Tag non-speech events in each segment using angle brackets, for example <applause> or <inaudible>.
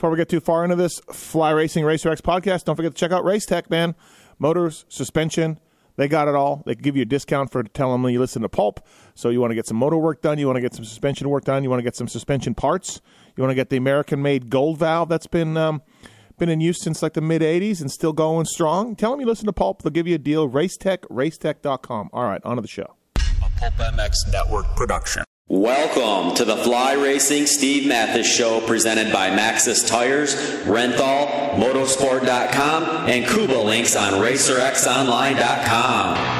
Before we get too far into this Fly Racing Racer X podcast, don't forget to check out Race Tech, man. Motors, suspension, they got it all. They can give you a discount for telling them you listen to Pulp. So you want to get some motor work done, you want to get some suspension work done, you want to get some suspension parts, you want to get the American-made Gold valve that's been um, been in use since like the mid '80s and still going strong. Tell them you listen to Pulp. They'll give you a deal. Racetech, racetech.com. All right, on to the show. A Pulp MX Network production. Welcome to the Fly Racing Steve Mathis Show presented by Maxxis Tires, Renthal, Motorsport.com, and Kuba Links on RacerXOnline.com.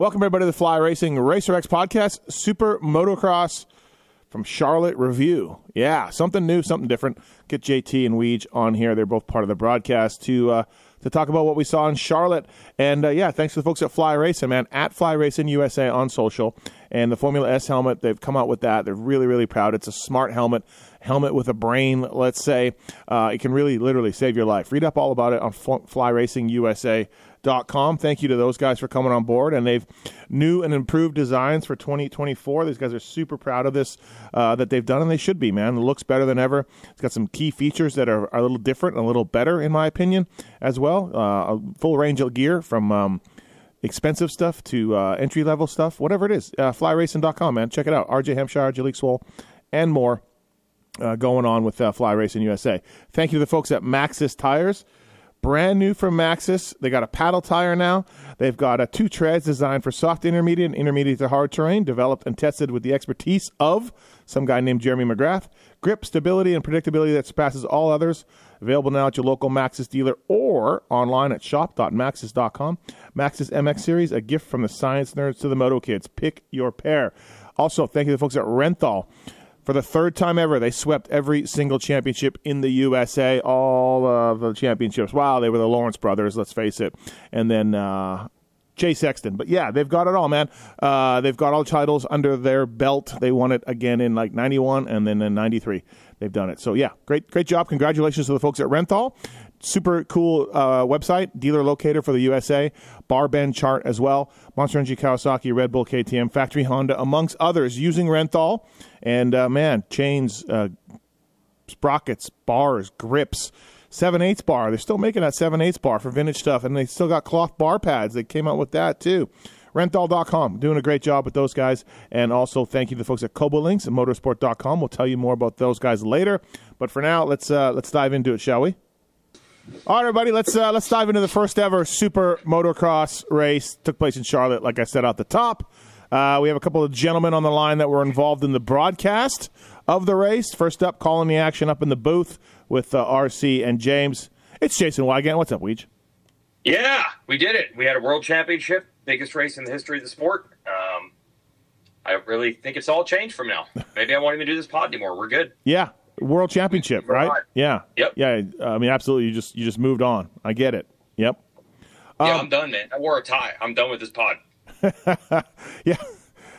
Welcome, everybody, to the Fly Racing Racer X podcast, Super Motocross from Charlotte Review. Yeah, something new, something different. Get JT and Weege on here. They're both part of the broadcast to uh, to talk about what we saw in Charlotte. And uh, yeah, thanks to the folks at Fly Racing, man, at Fly Racing USA on social. And the Formula S helmet, they've come out with that. They're really, really proud. It's a smart helmet, helmet with a brain, let's say. Uh, it can really, literally save your life. Read up all about it on Fly Racing USA com. Thank you to those guys for coming on board, and they've new and improved designs for 2024. These guys are super proud of this uh, that they've done, and they should be. Man, it looks better than ever. It's got some key features that are, are a little different and a little better, in my opinion, as well. Uh, a full range of gear from. Um, expensive stuff to uh, entry level stuff, whatever it is. Uh, flyracing.com, man. Check it out. RJ Hampshire, Jalek Swoll, and more uh, going on with uh, Fly Racing USA. Thank you to the folks at Maxxis Tires brand new from Maxxis. They got a paddle tire now. They've got a two treads designed for soft intermediate and intermediate to hard terrain, developed and tested with the expertise of some guy named Jeremy McGrath. Grip, stability, and predictability that surpasses all others. Available now at your local Maxxis dealer or online at shop.maxxis.com. Maxxis MX Series, a gift from the science nerds to the moto kids. Pick your pair. Also, thank you to the folks at Renthal for the third time ever, they swept every single championship in the USA, all of the championships. Wow, they were the Lawrence brothers, let's face it. And then uh, Jay Sexton. But yeah, they've got it all, man. Uh, they've got all titles under their belt. They won it again in like 91 and then in 93. They've done it. So yeah, great, great job. Congratulations to the folks at Renthal super cool uh, website, dealer locator for the USA, bar bend chart as well, Monster Energy Kawasaki, Red Bull KTM, Factory Honda, amongst others, using Renthal. And uh, man, chains, uh, sprockets, bars, grips. 7 8 bar. They're still making that 7 8 bar for vintage stuff, and they still got cloth bar pads. They came out with that too. Renthal.com, doing a great job with those guys. And also, thank you to the folks at Kobolinks and Motorsport.com. We'll tell you more about those guys later. But for now, let's uh, let's dive into it, shall we? All right, everybody, let's uh, let's dive into the first ever super motocross race. Took place in Charlotte, like I said at the top. Uh, we have a couple of gentlemen on the line that were involved in the broadcast of the race. First up, calling the action up in the booth with uh, RC and James. It's Jason Weigandt. What's up, Weege? Yeah, we did it. We had a world championship, biggest race in the history of the sport. Um, I really think it's all changed from now. <laughs> Maybe I won't even do this pod anymore. We're good. Yeah, World Championship, right? Yeah. Yep. Yeah. I mean, absolutely. You just you just moved on. I get it. Yep. Yeah, um, I'm done, man. I wore a tie. I'm done with this pod. <laughs> yeah.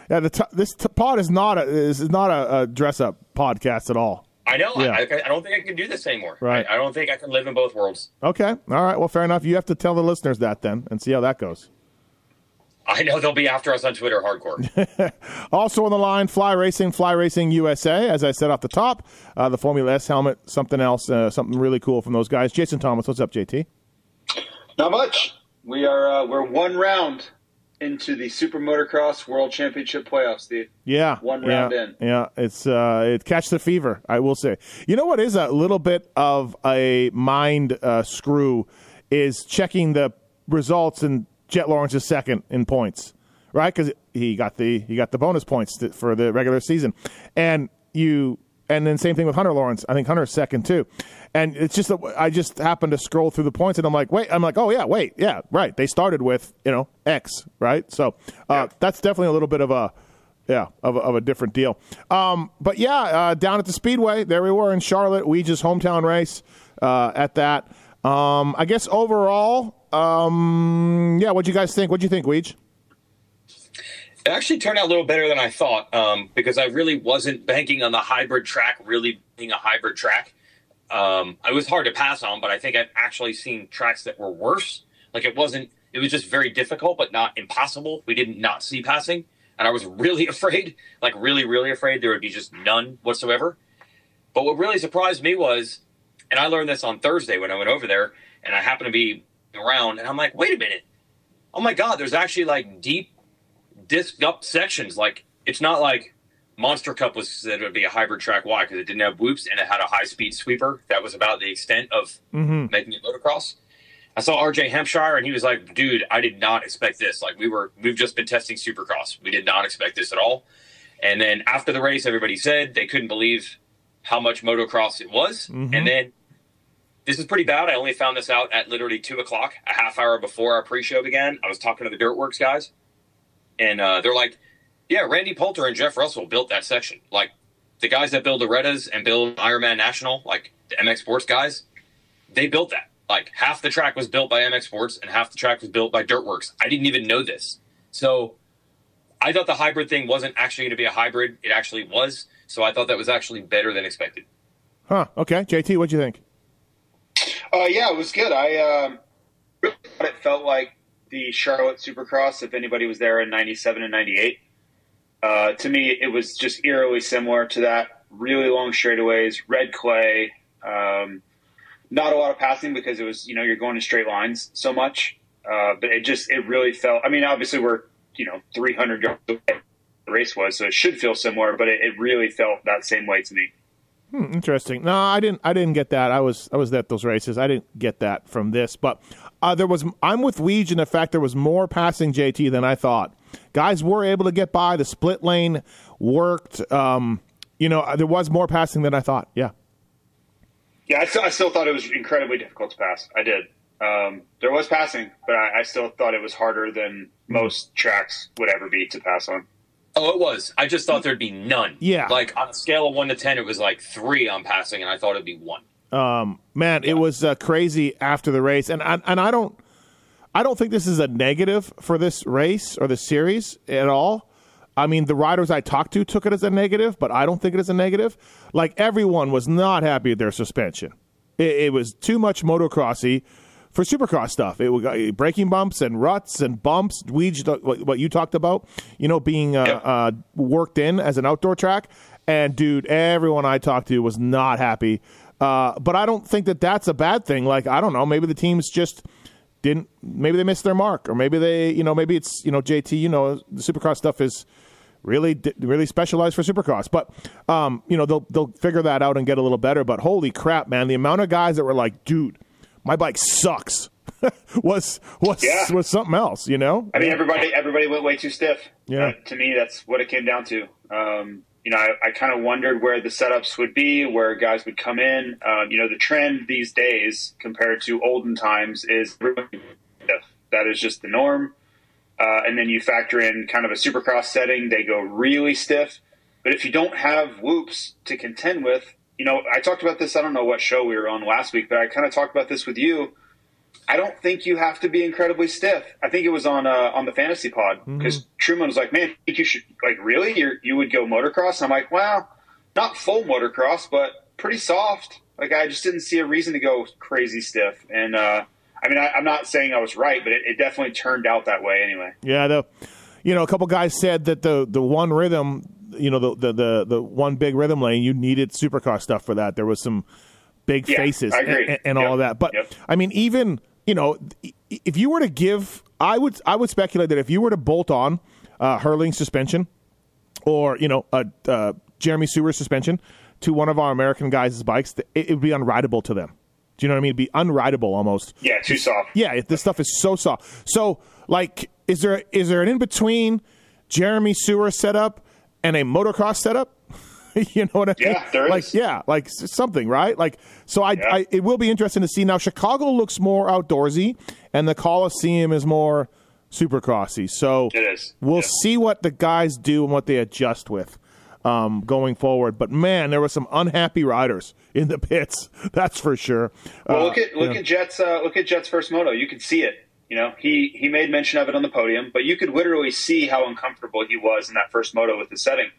Yeah. The t- this t- pod is not a is not a, a dress up podcast at all. I know. Yeah. I, I, don't think I can do this anymore. Right. I, I don't think I can live in both worlds. Okay. All right. Well, fair enough. You have to tell the listeners that then, and see how that goes. <laughs> I know they'll be after us on Twitter hardcore. <laughs> also on the line, Fly Racing, Fly Racing USA. As I said off the top, uh, the Formula S helmet, something else, uh, something really cool from those guys. Jason Thomas, what's up, JT? Not much. We are uh, we're one round into the Super Motocross World Championship playoffs, Steve. Yeah, One yeah, round in. Yeah, it's uh, it catch the fever. I will say. You know what is a little bit of a mind uh, screw is checking the results and Jett Lawrence is second in points, right? Because he got the he got the bonus points to, for the regular season, and you and then same thing with Hunter Lawrence. I think Hunter's second too. And it's just that I just happened to scroll through the points and I'm like, wait, I'm like, oh yeah, wait, yeah, right. They started with you know X, right? So uh, that's definitely a little bit of a yeah of a, of a different deal. Um, but yeah, uh, down at the Speedway, there we were in Charlotte, Weege's hometown race uh, at that. Um, I guess overall, um, yeah. What do you guys think? What do you think, Weege? It actually turned out a little better than I thought um, because I really wasn't banking on the hybrid track really being a hybrid track. Um, it was hard to pass on, but I think I've actually seen tracks that were worse. Like it wasn't, it was just very difficult, but not impossible. We didn't not see passing. And I was <laughs> really afraid, like really, really afraid there would be just none whatsoever. But what really surprised me was, and I learned this on Thursday when I went over there, and I happened to be around, and I'm like, wait a minute. Oh my God, there's actually like deep disc up sections. Like it's not like Monster Cup was said it would be a hybrid track. Why? Because it didn't have whoops and it had a high speed sweeper. That was about the extent of mm-hmm. making it motocross. I saw RJ Hampshire and he was like, "Dude, I did not expect this. Like we were, we've just been testing Supercross. We did not expect this at all." And then after the race, everybody said they couldn't believe how much motocross it was. Mm-hmm. And then this is pretty bad. I only found this out at literally two o'clock, a half hour before our pre-show began. I was talking to the Dirtworks guys, and uh, they're like, "Yeah, Randy Poulter and Jeff Russell built that section. Like the guys that build the Rettas and build Ironman National, like the MX Sports guys, they built that. Like half the track was built by MX Sports and half the track was built by Dirtworks. I didn't even know this. So I thought the hybrid thing wasn't actually going to be a hybrid. It actually was. So I thought that was actually better than expected. Huh? Okay, JT, what'd you think? Uh, yeah, it was good. I thought it felt like the Charlotte Supercross. If anybody was there in '97 and '98, uh, to me, it was just eerily similar to that. Really long straightaways, red clay. Um, not a lot of passing because it was you know you're going in straight lines so much. Uh, but it just it really felt. I mean, obviously we're you know 300 yards away the race was, so it should feel similar. But it, it really felt that same way to me. Interesting. No, I didn't. I didn't get that. I was I was at those races. I didn't get that from this. But uh, there was. I'm with Weege in the fact there was more passing JT than I thought. Guys were able to get by. The split lane worked. Um, you know, there was more passing than I thought. Yeah. Yeah, I still, I still thought it was incredibly difficult to pass. I did. Um, there was passing, but I, I still thought it was harder than most tracks would ever be to pass on. Oh, it was. I just thought there'd be none. Yeah. Like on a scale of one to ten, it was like three on passing, and I thought it'd be one. man, it was uh, crazy after the race, and I, and I don't, I don't think this is a negative for this race or the series at all. I mean, the riders I talked to took it as a negative, but I don't think it is a negative. Like everyone was not happy with their suspension. It, it was too much motocrossy for supercross stuff. It uh, braking bumps and ruts and bumps. We what, what you talked about, you know, being uh, uh, worked in as an outdoor track. And dude, everyone I talked to was not happy. Uh, but I don't think that that's a bad thing. Like I don't know, maybe the teams just didn't. Maybe they missed their mark, or maybe they, you know, maybe it's you know, JT. You know, the supercross stuff is really really specialized for supercross. But um, you know, they'll they'll figure that out and get a little better. But holy crap, man, the amount of guys that were like, dude, my bike sucks. <laughs> was was Yeah. was something else, you know? I mean, everybody everybody went way too stiff. Yeah. Uh, to me, that's what it came down to. Um, you know, I, I kind of wondered where the setups would be, where guys would come in. Um, you know, the trend these days compared to olden times is stiff. That is just the norm. Uh, and then you factor in kind of a supercross setting, they go really stiff. But if you don't have whoops to contend with, you know, I talked about this. I don't know what show we were on last week, but I kind of talked about this with you. I don't think you have to be incredibly stiff. I think it was on uh, on the fantasy pod because Truman was like, "Man, I think you should like really you you would go motocross." And I'm like, "Well, not full motocross, but pretty soft." Like I just didn't see a reason to go crazy stiff. And uh, I mean, I, I'm not saying I was right, but it, it definitely turned out that way anyway. Yeah, the you know, a couple guys said that the the one rhythm, you know, the the the, the one big rhythm lane, you needed supercar stuff for that. There was some big Yeah, faces agree. and, and Yep, all of that. But yep. I mean, even you know, if you were to give I would I would speculate that if you were to bolt on uh, Herlings suspension or you know a uh, Jeremy Seewer suspension to one of our American guys' bikes, it, it would be unrideable to them. Do you know what I mean? It'd be unrideable almost. Yeah, too soft. Yeah, this stuff is so soft. So, like, is there is there an in between Jeremy Seewer setup and a motocross setup? <laughs> you know what I mean? Yeah, there is. Like, yeah, like something, right? Like, so I, Yeah. I, it will be interesting to see. Now, Chicago looks more outdoorsy, and the Coliseum is more supercrossy. So It is. We'll Yeah. see what the guys do and what they adjust with um, going forward. But man, there were some unhappy riders in the pits. <laughs> That's for sure. Well, Uh, look at look yeah. at Jets. Uh, look at Jets' first moto. You can see it. You know, he he made mention of it on the podium, but you could literally see how uncomfortable he was in that first moto with the setting.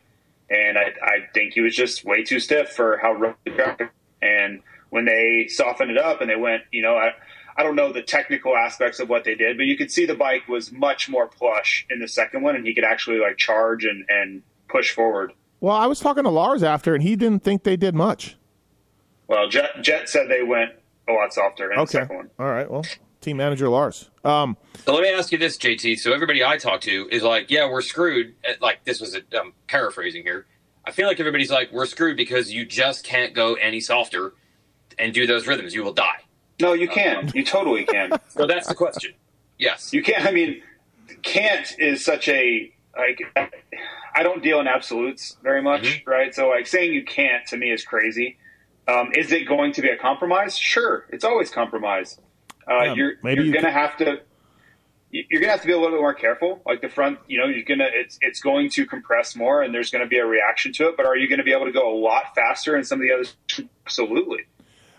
And I, I think he was just way too stiff for how rough the track. And when they softened it up and they went, you know, I, I don't know the technical aspects of what they did, but you could see the bike was much more plush in the second one, and he could actually like charge and and push forward. Well, I was talking to Lars after, and he didn't think they did much. Well, Jett Jett said they went a lot softer in the second one. All right. Well, team manager Lars. Um, So let me ask you this, JT. So everybody I talk to is like, "Yeah, we're screwed." Uh, Like this was a um, paraphrasing here. I feel like everybody's like, "We're screwed because you just can't go any softer and do those rhythms. You will die." No, you can. You totally can. <laughs> So that's the question. Yes. You can't. I mean, can't is such a like. I don't deal in absolutes very much, Mhm. right? So like saying you can't to me is crazy. Um, is it going to be a compromise? Sure, it's always compromise. Uh, Yeah, you're maybe you're you going to have to. You're gonna have to be a little bit more careful. Like the front, you know, you're gonna it's it's going to compress more, and there's going to be a reaction to it. But are you going to be able to go a lot faster in some of the others? Absolutely.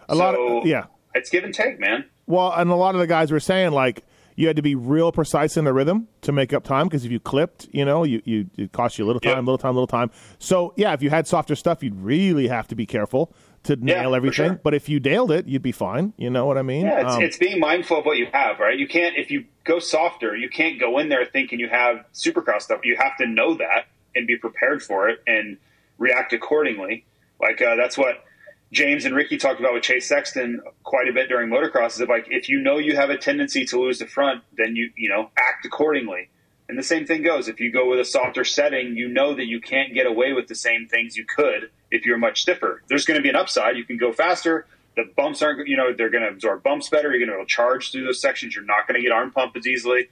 a lot of yeah. It's give and take, man. Well, and a lot of the guys were saying like you had to be real precise in the rhythm to make up time because if you clipped, you know, you, you it cost you a little time, Yep. little time, little time. So yeah, if you had softer stuff, you'd really have to be careful to Yeah, nail everything. sure. But if you nailed it, you'd be fine. You know what I mean? Yeah, it's, Um, it's being mindful of what you have, right? You can't if you go softer, you can't go in there thinking you have supercross stuff. You have to know that and be prepared for it and react accordingly. Like uh, that's what James and Ricky talked about with Chase Sexton quite a bit during motocross. Is that like if you know you have a tendency to lose the front, then you you know act accordingly. And the same thing goes if you go with a softer setting, you know that you can't get away with the same things you could if you're much stiffer. There's going to be an upside. You can go faster. The bumps aren't, you know, they're going to absorb bumps better. You're going to be able to charge through those sections. You're not going to get arm pump as easily.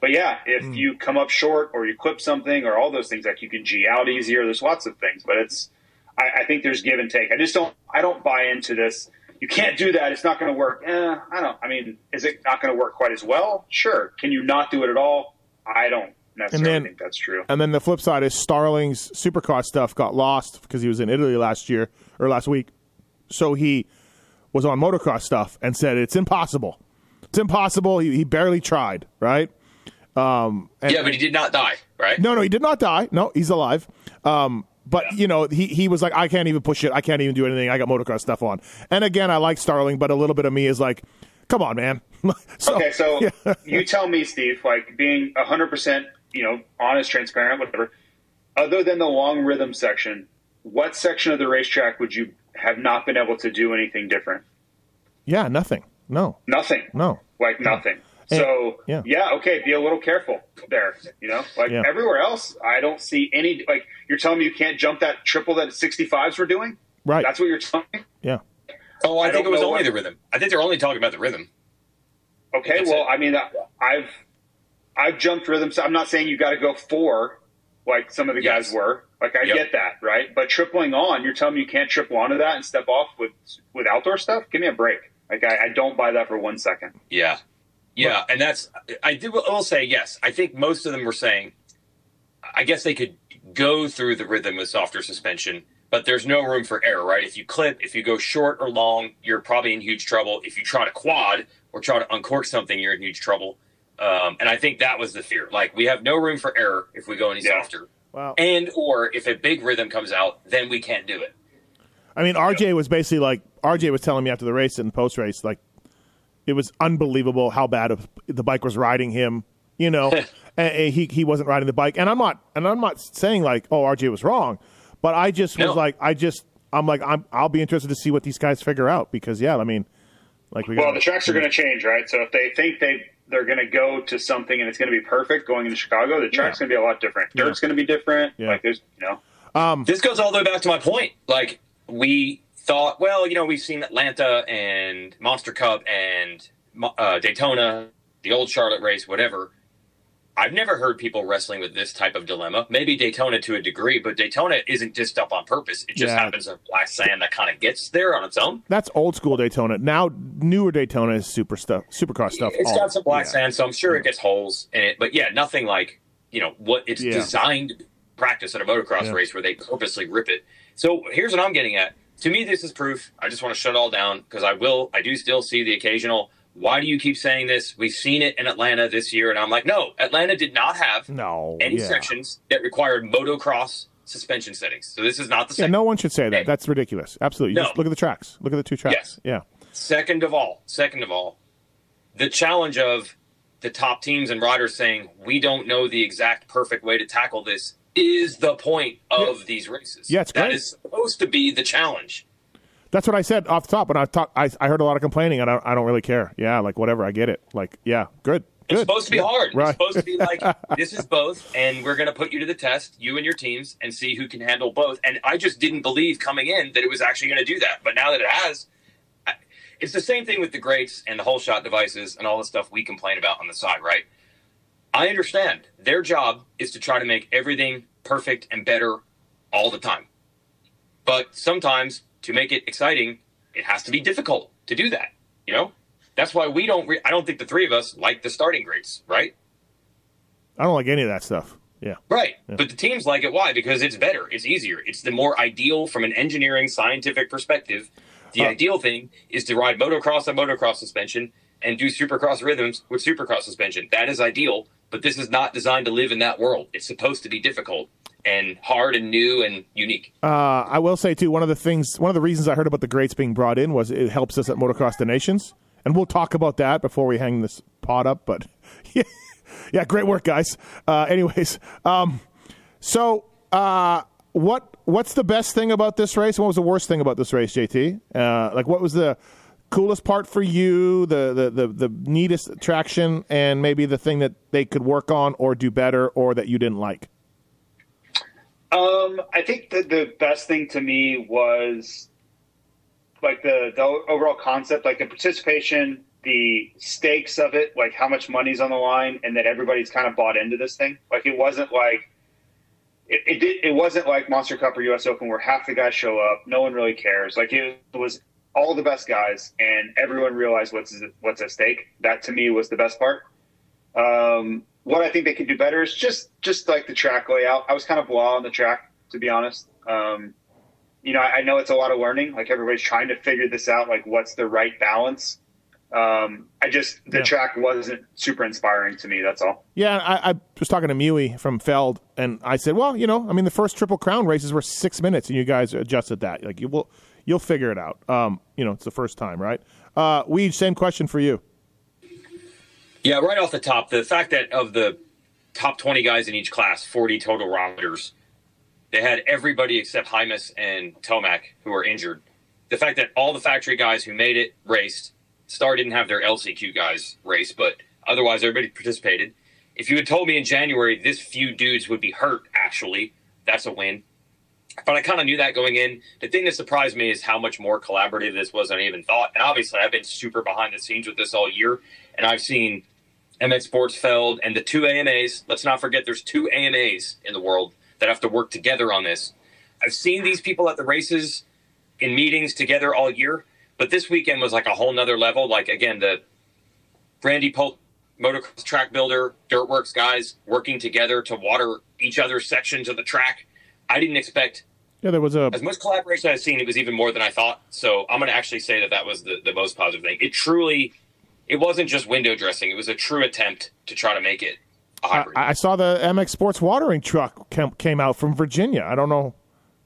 But yeah, if Hmm. you come up short or you clip something or all those things, like you can G out easier. There's lots of things, but it's, I, I think there's give and take. I just don't, I don't buy into this. You can't do that. It's not going to work. Eh, I don't, I mean, is it not going to work quite as well? Sure. Can you not do it at all? I don't necessarily then- think that's true. And then the flip side is Starling's Supercross stuff got lost because he was in Italy last year or last week. So he was on motocross stuff and said it's impossible. It's impossible. He, he barely tried, right? Um, and- Yeah, but he did not die, right? No, no, he did not die. No, he's alive. Um, but you know, he he was like, I can't even push it. I can't even do anything. I got motocross stuff on. And again, I like Starling, but a little bit of me is like, come on, man. <laughs> so, okay, so <laughs> yeah. you tell me, Steve, like being 100%, you know, honest, transparent, whatever, other than the long rhythm section, what section of the racetrack would you have not been able to do anything different? yeah, nothing. No, Nothing. no. Like nothing. And- So, yeah. yeah. okay, be a little careful there, you know? Like Yeah. everywhere else, I don't see any, like, you're telling me you can't jump that triple that 65s were doing? Right. That's what you're telling me? yeah. Oh, I, I think it was only what- the rhythm. I think they're only talking about the rhythm. Okay, That's well, it. I mean, I've I've jumped rhythms. I'm not saying you got to go four like some of the Yes. guys were. Like I Yep. get that, right? But tripling on, you're telling me you can't triple onto that and step off with with outdoor stuff? Give me a break. Like I, I don't buy that for one second. Yeah, yeah, and that's I do. I will say yes. I think most of them were saying. I guess they could go through the rhythm with softer suspension, but there's no room for error, right? If you clip, if you go short or long, you're probably in huge trouble. If you try to quad or try to uncork something, you're in huge trouble. Um, and I think that was the fear. Like we have no room for error if we go any Yeah. softer, Wow. and or if a big rhythm comes out, then we can't do it. I mean, RJ was basically like RJ was telling me after the race and post race, like it was unbelievable how bad of, the bike was riding him. You know, <laughs> and, and he he wasn't riding the bike, and I'm not and I'm not saying like oh RJ was wrong, but I just was No. like I just I'm like I'm I'll be interested to see what these guys figure out because yeah, I mean, like we got Well, the tracks are going to change, right? So if they think they they're going to go to something and it's going to be perfect going into Chicago, the track's Yeah. going to be a lot different. Dirt's going to be different. Yeah. Like there's, you know, This goes all the way back to my point. Like we thought, well, you know, we've seen Atlanta and Monster Cup and uh, Daytona, the old Charlotte race, whatever. I've never heard people wrestling with this type of dilemma. Maybe Daytona to a degree, but Daytona isn't just up on purpose. It just Yeah. happens to black sand that kind of gets there on its own. That's old school Daytona. Now newer Daytona is super stuff, supercar stuff. It's all- got some black yeah. sand, so I'm sure it gets holes in it. But yeah, nothing like you know what it's Yeah. designed practice at a motocross Yeah. race where they purposely rip it. So here's what I'm getting at. To me, this is proof. I just want to shut it all down because I will. I do still see the occasional. Why do you keep saying this? We've seen it in Atlanta this year, and I'm like, no, Atlanta did not have No, any yeah. sections that required motocross suspension settings. So this is not the Yeah, same. no one should say that. That's ridiculous. Absolutely. No. Just look at the tracks. Look at the two tracks. Yes. Yeah. Second of all, second of all, the challenge of the top teams and riders saying we don't know the exact perfect way to tackle this is the point of these races. Yeah, it's That great. is supposed to be the challenge. That's what I said off the top. When I talk, I, I heard a lot of complaining, and I, I don't really care. Yeah, like whatever. I get it. Like, yeah, good. It's good. supposed to be Yeah, hard. Right. It's supposed to be like <laughs> this is both, and we're going to put you to the test, you and your teams, and see who can handle both. And I just didn't believe coming in that it was actually going to do that. But now that it has, I- it's the same thing with the grates and the whole shot devices and all the stuff we complain about on the side, right? I understand their job is to try to make everything perfect and better all the time. But sometimes to make it exciting, it has to be difficult to do that. You know, that's why we don't. Re- I don't think the three of us like the starting grates, right? I don't like any of that stuff. Yeah. Right. But the teams like it. Why? Because it's better. It's easier. It's the more ideal from an engineering scientific perspective. The Uh, ideal thing is to ride motocross on motocross suspension and do supercross rhythms with supercross suspension. That is ideal. But this is not designed to live in that world. It's supposed to be difficult and hard and new and unique. Uh, I will say too. One of the things, one of the reasons I heard about the grates being brought in was it helps us at Motocross the Nations, and we'll talk about that before we hang this pod up. But <laughs> yeah, yeah, great work, guys. Uh, anyways, um, so uh, what what's the best thing about this race? What was the worst thing about this race, JT? Uh, like, what was the coolest part for you? The, the the the neatest attraction, and maybe the thing that they could work on or do better, or that you didn't like. Um, I think that the best thing to me was like the the overall concept, like the participation, the stakes of it, like how much money's on the line, and that everybody's kind of bought into this thing. Like it wasn't like it it, it wasn't like Monster Cup or U.S. Open where half the guys show up, no one really cares. Like it was all the best guys, and everyone realized what's what's at stake. That to me was the best part. Um, what I think they could do better is just just like the track layout. I was kind of blah on the track, to be honest. Um, you know, I, I know it's a lot of learning. Like everybody's trying to figure this out. Like, what's the right balance? Um, I just the Yeah. track wasn't super inspiring to me. That's all. Yeah, I, I was talking to Mewey from Feld, and I said, "Well, you know, I mean, the first Triple Crown races were six minutes, and you guys adjusted that. Like, you will, you'll figure it out. Um, you know, it's the first time, right? Uh, Weed, same question for you. Yeah, right off the top, the fact that of the top 20 guys in each class, 40 total riders, they had everybody except Hymus and Tomac who were injured. The fact that all the factory guys who made it raced, Star didn't have their LCQ guys race, but otherwise everybody participated. If you had told me in January this few dudes would be hurt, actually, that's a win. But I kind of knew that going in. The thing that surprised me is how much more collaborative this was than I even thought. And obviously, I've been super behind the scenes with this all year, and I've seen MX Sports Feld and the two AMAs. Let's not forget there's two AMAs in the world that have to work together on this. I've seen these people at the races in meetings together all year, but this weekend was like a whole nother level. Like again, the Randy Polt motocross track builder, Dirtworks guys working together to water each other's sections of the track. I didn't expect Yeah, there was a as much collaboration I've seen. It was even more than I thought. So I'm going to actually say that that was the, the most positive thing. It truly, it wasn't just window dressing. It was a true attempt to try to make it a hybrid. I, I saw the MX Sports watering truck came, came out from Virginia. I don't know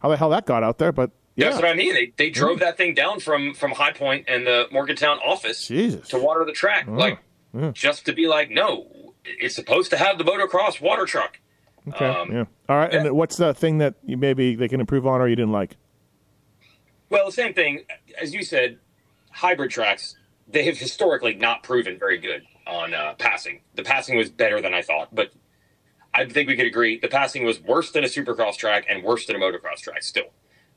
how the hell that got out there, but yeah, That's what I mean. They they drove that thing down from from High Point and the Morgantown office Jesus. to water the track, oh, like just to be like, no, it's supposed to have the motocross water truck. Okay, um, yeah. All right, yeah. and what's the thing that you maybe they can improve on or you didn't like? Well, the same thing as you said. Hybrid tracks they have historically not proven very good. on uh, passing. The passing was better than I thought, but I think we could agree the passing was worse than a supercross track and worse than a motocross track still.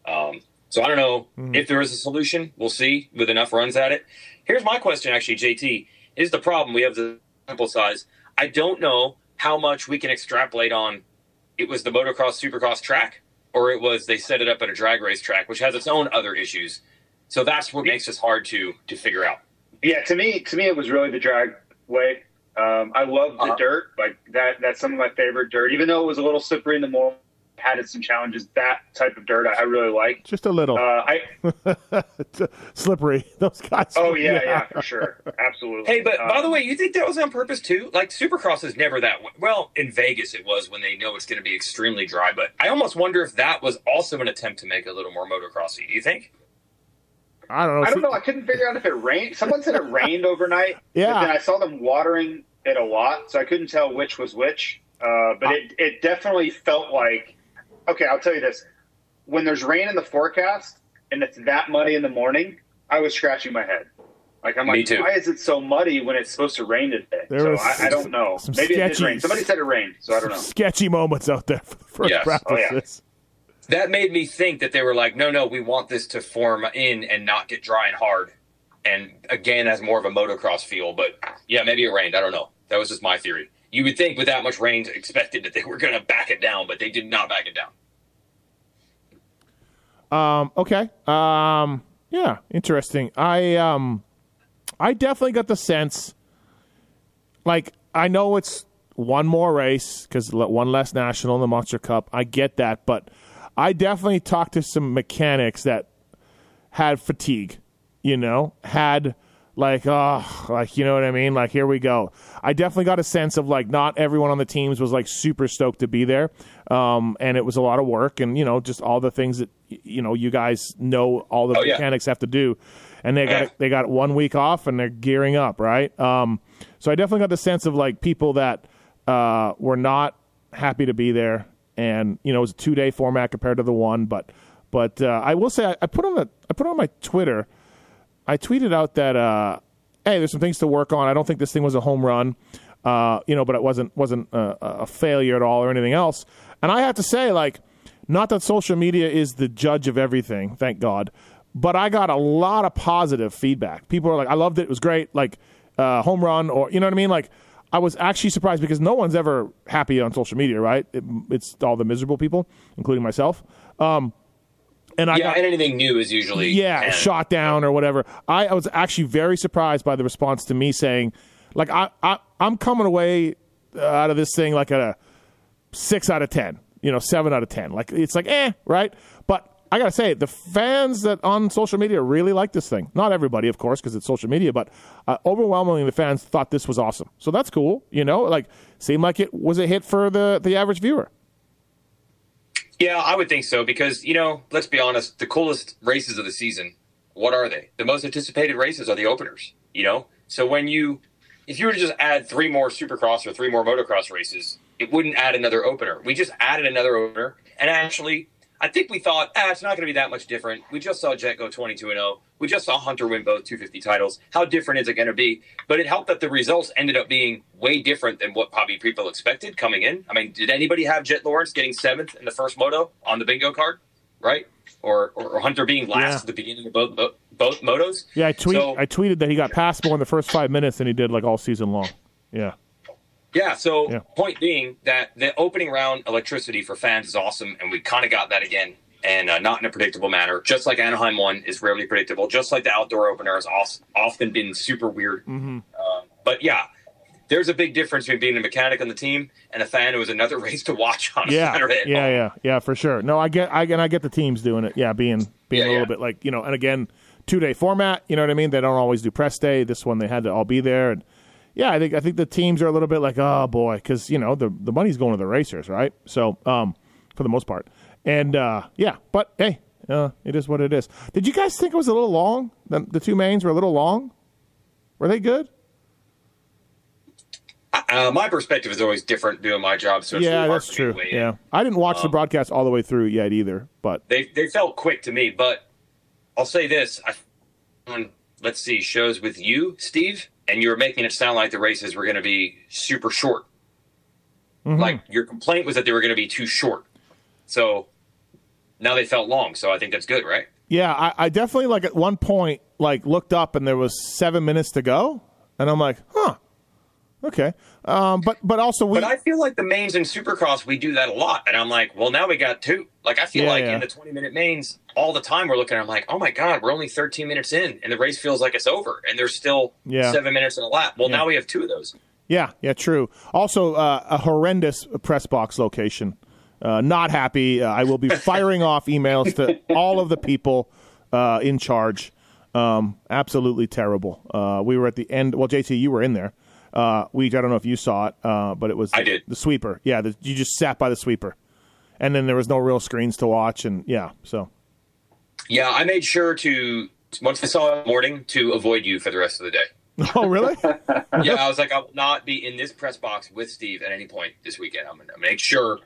Um, so I don't know mm. if there is a solution. We'll see with enough runs at it. Here's my question, actually, JT. Is the problem we have the sample size? I don't know how much we can extrapolate on. It was the motocross supercross track, or it was they set it up at a drag race track, which has its own other issues. So that's what makes this hard to to figure out. Yeah, to me, to me, it was really the drag way. Um, I love the uh-huh. dirt, like that. That's some of my favorite dirt, even though it was a little slippery in the morning had some challenges. That type of dirt I, really like. Just a little. Uh, I <laughs> slippery. Those guys. Oh yeah, yeah, yeah, <laughs> for sure, absolutely. Hey, but um, by the um, way, you think that was on purpose too? Like Supercross is never that. Way. Well, in Vegas it was when they know it's going to be extremely dry. But I almost wonder if that was also an attempt to make it a little more motocrossy. Do you think? I don't know. I don't know. I couldn't figure out if it rained. Someone said it <laughs> rained overnight. Yeah. But then I saw them watering it a lot, so I couldn't tell which was which. Uh, but it, it definitely felt like okay, I'll tell you this. When there's rain in the forecast and it's that muddy in the morning, I was scratching my head. Like I'm like, why is it so muddy when it's supposed to rain today? There so I, I, don't know. Maybe sketchy, it did rain. Somebody said it rained, so I don't know. Sketchy moments out there for the first yes. practices. Oh, yeah. That made me think that they were like, no, no, we want this to form in and not get dry and hard, and again as more of a motocross feel. But yeah, maybe it rained. I don't know. That was just my theory. You would think with that much rain, expected that they were going to back it down, but they did not back it down. Um, okay. Um, yeah, interesting. I um, I definitely got the sense, like I know it's one more race because one less national in the Monster Cup. I get that, but I definitely talked to some mechanics that had fatigue. You know, had like oh like you know what i mean like here we go i definitely got a sense of like not everyone on the teams was like super stoked to be there um, and it was a lot of work and you know just all the things that you know you guys know all the oh, mechanics yeah. have to do and they got they got one week off and they're gearing up right um, so i definitely got the sense of like people that uh, were not happy to be there and you know it was a two day format compared to the one but but uh, i will say I, I put on the i put on my twitter I tweeted out that uh, hey, there's some things to work on. I don't think this thing was a home run, uh, you know, but it wasn't wasn't a, a, failure at all or anything else. And I have to say, like, not that social media is the judge of everything, thank God, but I got a lot of positive feedback. People are like, I loved it, it was great, like uh, home run, or you know what I mean, like. I was actually surprised because no one's ever happy on social media, right? It, it's all the miserable people, including myself. Um, and I yeah, got, and anything new is usually yeah shot down or whatever. I, I was actually very surprised by the response to me saying, like I, I I'm coming away uh, out of this thing like a six out of ten, you know, seven out of ten. Like it's like eh, right? But I gotta say, the fans that on social media really like this thing. Not everybody, of course, because it's social media, but uh, overwhelmingly the fans thought this was awesome. So that's cool. You know, like seemed like it was a hit for the the average viewer. Yeah, I would think so because, you know, let's be honest, the coolest races of the season, what are they? The most anticipated races are the openers, you know? So when you, if you were to just add three more supercross or three more motocross races, it wouldn't add another opener. We just added another opener. And actually, I think we thought, ah, it's not going to be that much different. We just saw Jett go 22 and 0. We just saw Hunter win both 250 titles. How different is it going to be? But it helped that the results ended up being way different than what probably people expected coming in. I mean, did anybody have Jett Lawrence getting seventh in the first moto on the bingo card, right? Or or, Hunter being last yeah. at the beginning of both both, both motos? Yeah, I tweet so, I tweeted that he got passable in the first five minutes than he did like all season long. Yeah. Yeah. So yeah. point being that the opening round electricity for fans is awesome, and we kind of got that again and uh, not in a predictable manner. Just like Anaheim one is rarely predictable. Just like the outdoor opener has often been super weird. Mm-hmm. Uh, but yeah, there's a big difference between being a mechanic on the team and a fan who was another <laughs> race to watch on yeah, Saturday. Yeah, yeah, yeah, for sure. No, I get, I get, I get the teams doing it. Yeah, being being yeah, a little yeah. bit like you know, and again, two day format. You know what I mean? They don't always do press day. This one they had to all be there, and yeah, I think I think the teams are a little bit like, oh boy, because you know the the money's going to the racers, right? So, um, for the most part. And uh, yeah, but hey, uh, it is what it is. Did you guys think it was a little long? The, the two mains were a little long. Were they good? Uh, my perspective is always different doing my job. So yeah, really that's true. Yeah, I didn't watch um, the broadcast all the way through yet either, but they they felt quick to me. But I'll say this: I, let's see, shows with you, Steve, and you were making it sound like the races were going to be super short. Mm-hmm. Like your complaint was that they were going to be too short. So now they felt long. So I think that's good, right? Yeah, I, I definitely like at one point like looked up and there was seven minutes to go, and I'm like, huh, okay. Um, but but also we But I feel like the mains and Supercross we do that a lot, and I'm like, well, now we got two. Like I feel Yeah, like yeah. in the 20 minute mains, all the time we're looking. I'm like, oh my god, we're only 13 minutes in, and the race feels like it's over, and there's still Yeah. seven minutes in a lap. Well, now we have two of those. Yeah, yeah, true. Also, uh, a horrendous press box location. Uh, not happy. Uh, I will be <laughs> firing off emails to all of the people uh, in charge. Um, absolutely terrible. Uh, we were at the end. Well, JT, you were in there. Uh, we I don't know if you saw it, uh, but it was I did. the sweeper. Yeah, the, you just sat by the sweeper, and then there was no real screens to watch, and yeah, so Yeah, I made sure to once I saw it in the morning to avoid you for the rest of the day. <laughs> oh really? <laughs> yeah, I was like, <laughs> I will not be in this press box with Steve at any point this weekend. I'm gonna make sure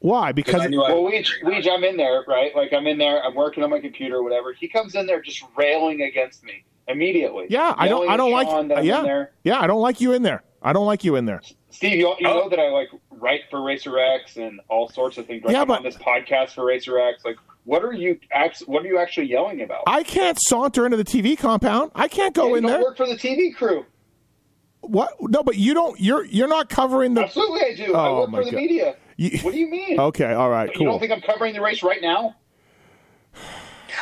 Why? because Because I knew Well, was Weege, figuring it out. Weege, I'm in there, right? Like I'm in there. I'm working on my computer, whatever. He comes in there just railing against me immediately. yeah, I don't. I don't like. Sean that yeah, there. yeah, I don't like you in there. I don't like you in there. Steve, you, you Oh. know that I like write for Racer X and all sorts of things. Like, Yeah, I'm but- on this podcast for Racer X. Like, what are you? What are you actually yelling about? I can't saunter into the TV compound. I can't go you in don't there. work for the TV crew. What? No, but you don't. You're you're not covering the. Absolutely, I do. I Oh, work my for the God. media. You- What do you mean? <laughs> Okay, all right, cool. You don't think I'm covering the race right now?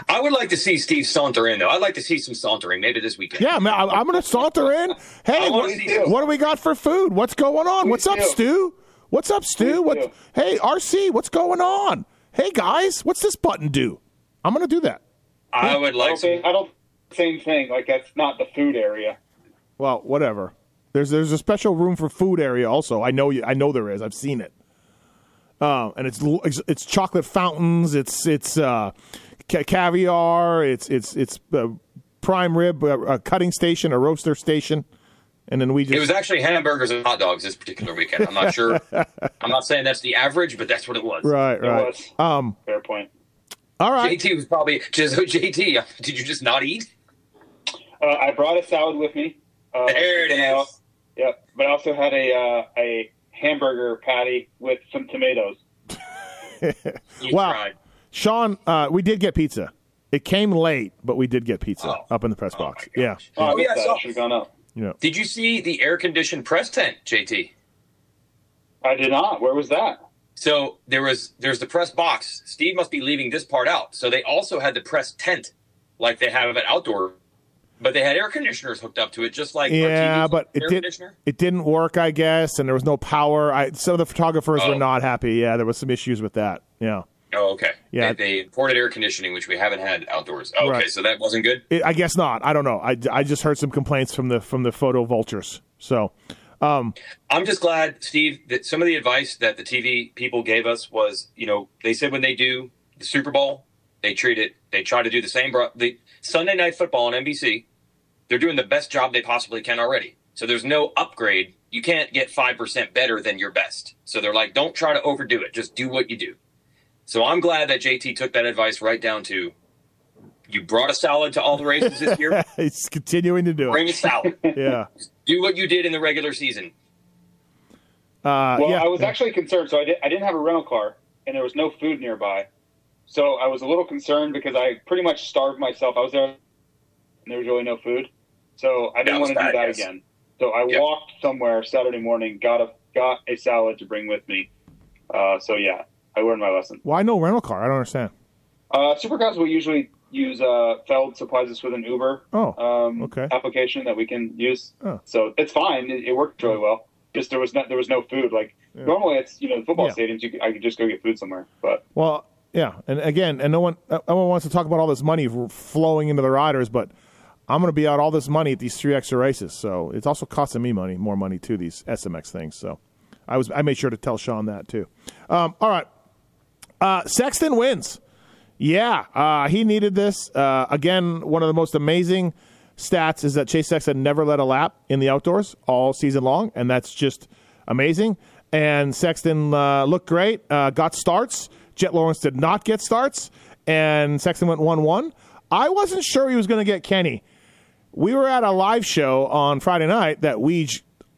I would like to see Steve saunter in though. I'd like to see some sauntering maybe this weekend. Yeah, man, I, I'm going to saunter in. Hey, what, what do we got for food? What's going on? What's up. Stu? What's up, Stu? Please What? do. Hey, RC, what's going on? Hey, guys, what's this button do? I'm going to do that. I would like don't some. I don't. Same thing. Like that's not the food area. Well, whatever. There's there's a special room for food area also. I know you. I know there is. I've seen it. Um, and it's it's, it's chocolate fountains. It's it's uh, ca- caviar. It's it's it's uh, prime rib, uh, a cutting station, a roaster station, and then we just It was actually hamburgers and hot dogs this particular weekend. I'm not sure. <laughs> I'm not saying that's the average, but that's what it was. right It right. was. Um, Fair point. all right. JT was probably just <laughs> JT. <laughs> Did you just not eat? Uh, I brought a salad with me. Uh, There it and I. Yep, but I also had a uh, a hamburger patty with some tomatoes. You Wow. tried. Sean, uh, we did get pizza. It came late, but we did get pizza Oh. up in the press box. my Yeah. Oh, I Oh, yeah, I that. saw- should have gone up. yeah. Did you see the air conditioned press tent, JT? I did not. Where was that? So there was there's the press box. Steve must be leaving this part out. So they also had the press tent, like they have at outdoor, but they had air conditioners hooked up to it, just like Yeah, TV's but it air did. conditioner. It didn't work, I guess, and there was no power. I, some of the photographers were Oh. not happy. Yeah, there was some issues with that. Yeah, Oh, okay. Yeah. They, they imported air conditioning, which we haven't had outdoors. Oh, okay, Right. so that wasn't good. It- I guess not. I don't know. I, I just heard some complaints from the from the photo vultures. So um, I'm just glad, Steve, that some of the advice that the TV people gave us was, you know, they said when they do the Super Bowl, they treat it, they try to do the same. bro- The Sunday Night Football on NBC, they're doing the best job they possibly can already. So there's no upgrade. You can't get five percent better than your best. So they're like, don't try to overdo it. Just do what you do. So I'm glad that JT took that advice right down to. You brought a salad to all the races this year. <laughs> he's continuing to do Bring it. Bring a salad. <laughs> Yeah, Do what you did in the regular season. uh, Well, yeah. I was actually concerned. So I, did, I didn't have a rental car, and there was no food nearby. So I was a little concerned because I pretty much starved myself. I was there, and there was really no food. So I didn't want to do that yes. again. So I Yep. walked somewhere Saturday morning, got a got a salad to bring with me. Uh, so yeah, I learned my lesson. Why no rental car? I don't understand. Uh, Supercross will usually use uh, Feld supplies us with an Uber Oh, um, okay. application that we can use. Oh. So it's fine. It, it worked really well. Just there was no there was no food. Like normally, it's you know the football Yeah. stadiums. You could, I could just go get food somewhere. But Well, yeah, and again, and no one, no one wants to talk about all this money flowing into the riders, but I'm going to be out all this money at these three extra races, so it's also costing me money, more money too. These SMX things, so I was, I made sure to tell Sean that too. Um, all right, uh, Sexton wins. Yeah, uh, he needed this. Uh, again, one of the most amazing stats is that Chase Sexton never led a lap in the outdoors all season long, and that's just amazing. And Sexton uh, looked great, uh, got starts. Jett Lawrence did not get starts, and Sexton went 1 1. I wasn't sure he was going to get Kenny. we were at a live show on Friday night that we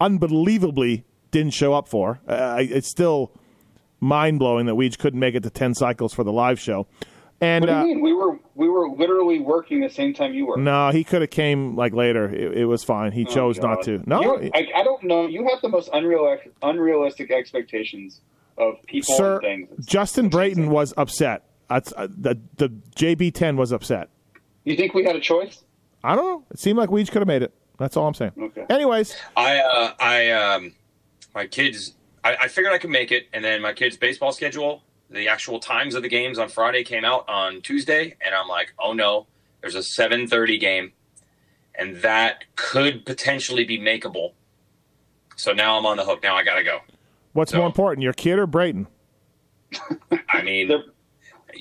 unbelievably didn't show up for. Uh, it's still mind blowing that Weege couldn't make it to ten cycles for the live show. And What do you uh, mean? We were we were literally working the same time you were. no, he could have came like later. It, it was fine. He chose not Oh, to. No, I, I don't know. You have the most unreal, unrealistic expectations of people sir. and things. Justin Brayton was upset. That's, uh, the the JB10 was upset. You think we had a choice? I don't know. It seemed like Weege could have made it. That's all I'm saying. Okay. Anyways, I uh, I um, my kids. I, I figured I could make it, and then my kids' baseball schedule, the actual times of the games on Friday came out on Tuesday, and I'm like, oh no, there's a 7:30 game, and that could potentially be makeable. So now I'm on the hook. Now I gotta go. what's So- more important, your kid or Brayton? I mean, <laughs> They're-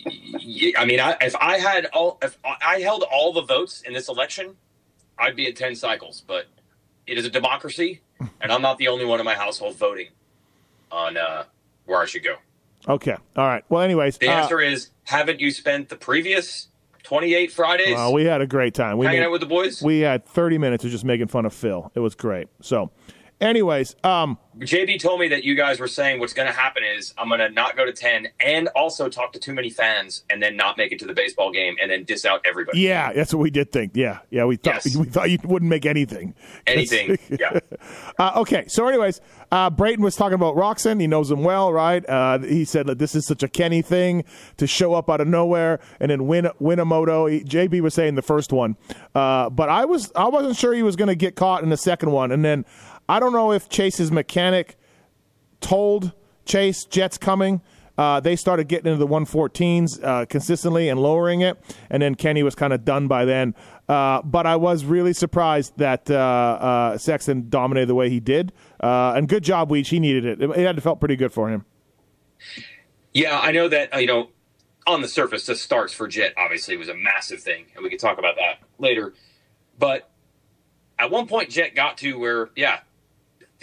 y- I mean, I, if I had all, if I held all the votes in this election, I'd be at 10 cycles. But it is a democracy, and I'm not the only one in my household voting on uh, where I should go. Okay. All right. Well, anyways, The uh, answer is: Haven't you spent the previous 28 Fridays well, we had a great time. We hanging made- out with the boys? we had 30 minutes of just making fun of Phil. It was great. So, anyways, um, JB told me that you guys were saying what's going to happen is I'm going to not go to 10 and also talk to too many fans and then not make it to the baseball game and then diss out everybody. yeah, that's what we did think. Yeah, yeah, we thought Yes. <laughs> we thought you wouldn't make anything. <laughs> Anything. yeah. <laughs> Uh, okay, so anyways, uh, Brayton was talking about Roczen. He knows him well, right? Uh, he said that this is such a Kenny thing to show up out of nowhere and then win win a moto. He, JB was saying the first one, uh, but I was I wasn't sure he was going to get caught in the second one, and then I don't know if Chase's mechanic told Chase Jett's coming. Uh, they started getting into the 114s uh, consistently and lowering it, and then Kenny was kind of done by then. Uh, but I was really surprised that uh, uh, Sexton dominated the way he did, uh, and good job, Weech. He needed it. It, had to felt pretty good for him. Yeah, I know that, you know, on the surface, the starts for Jett obviously was a massive thing, and we could talk about that later. But at one point, Jett got to where, yeah,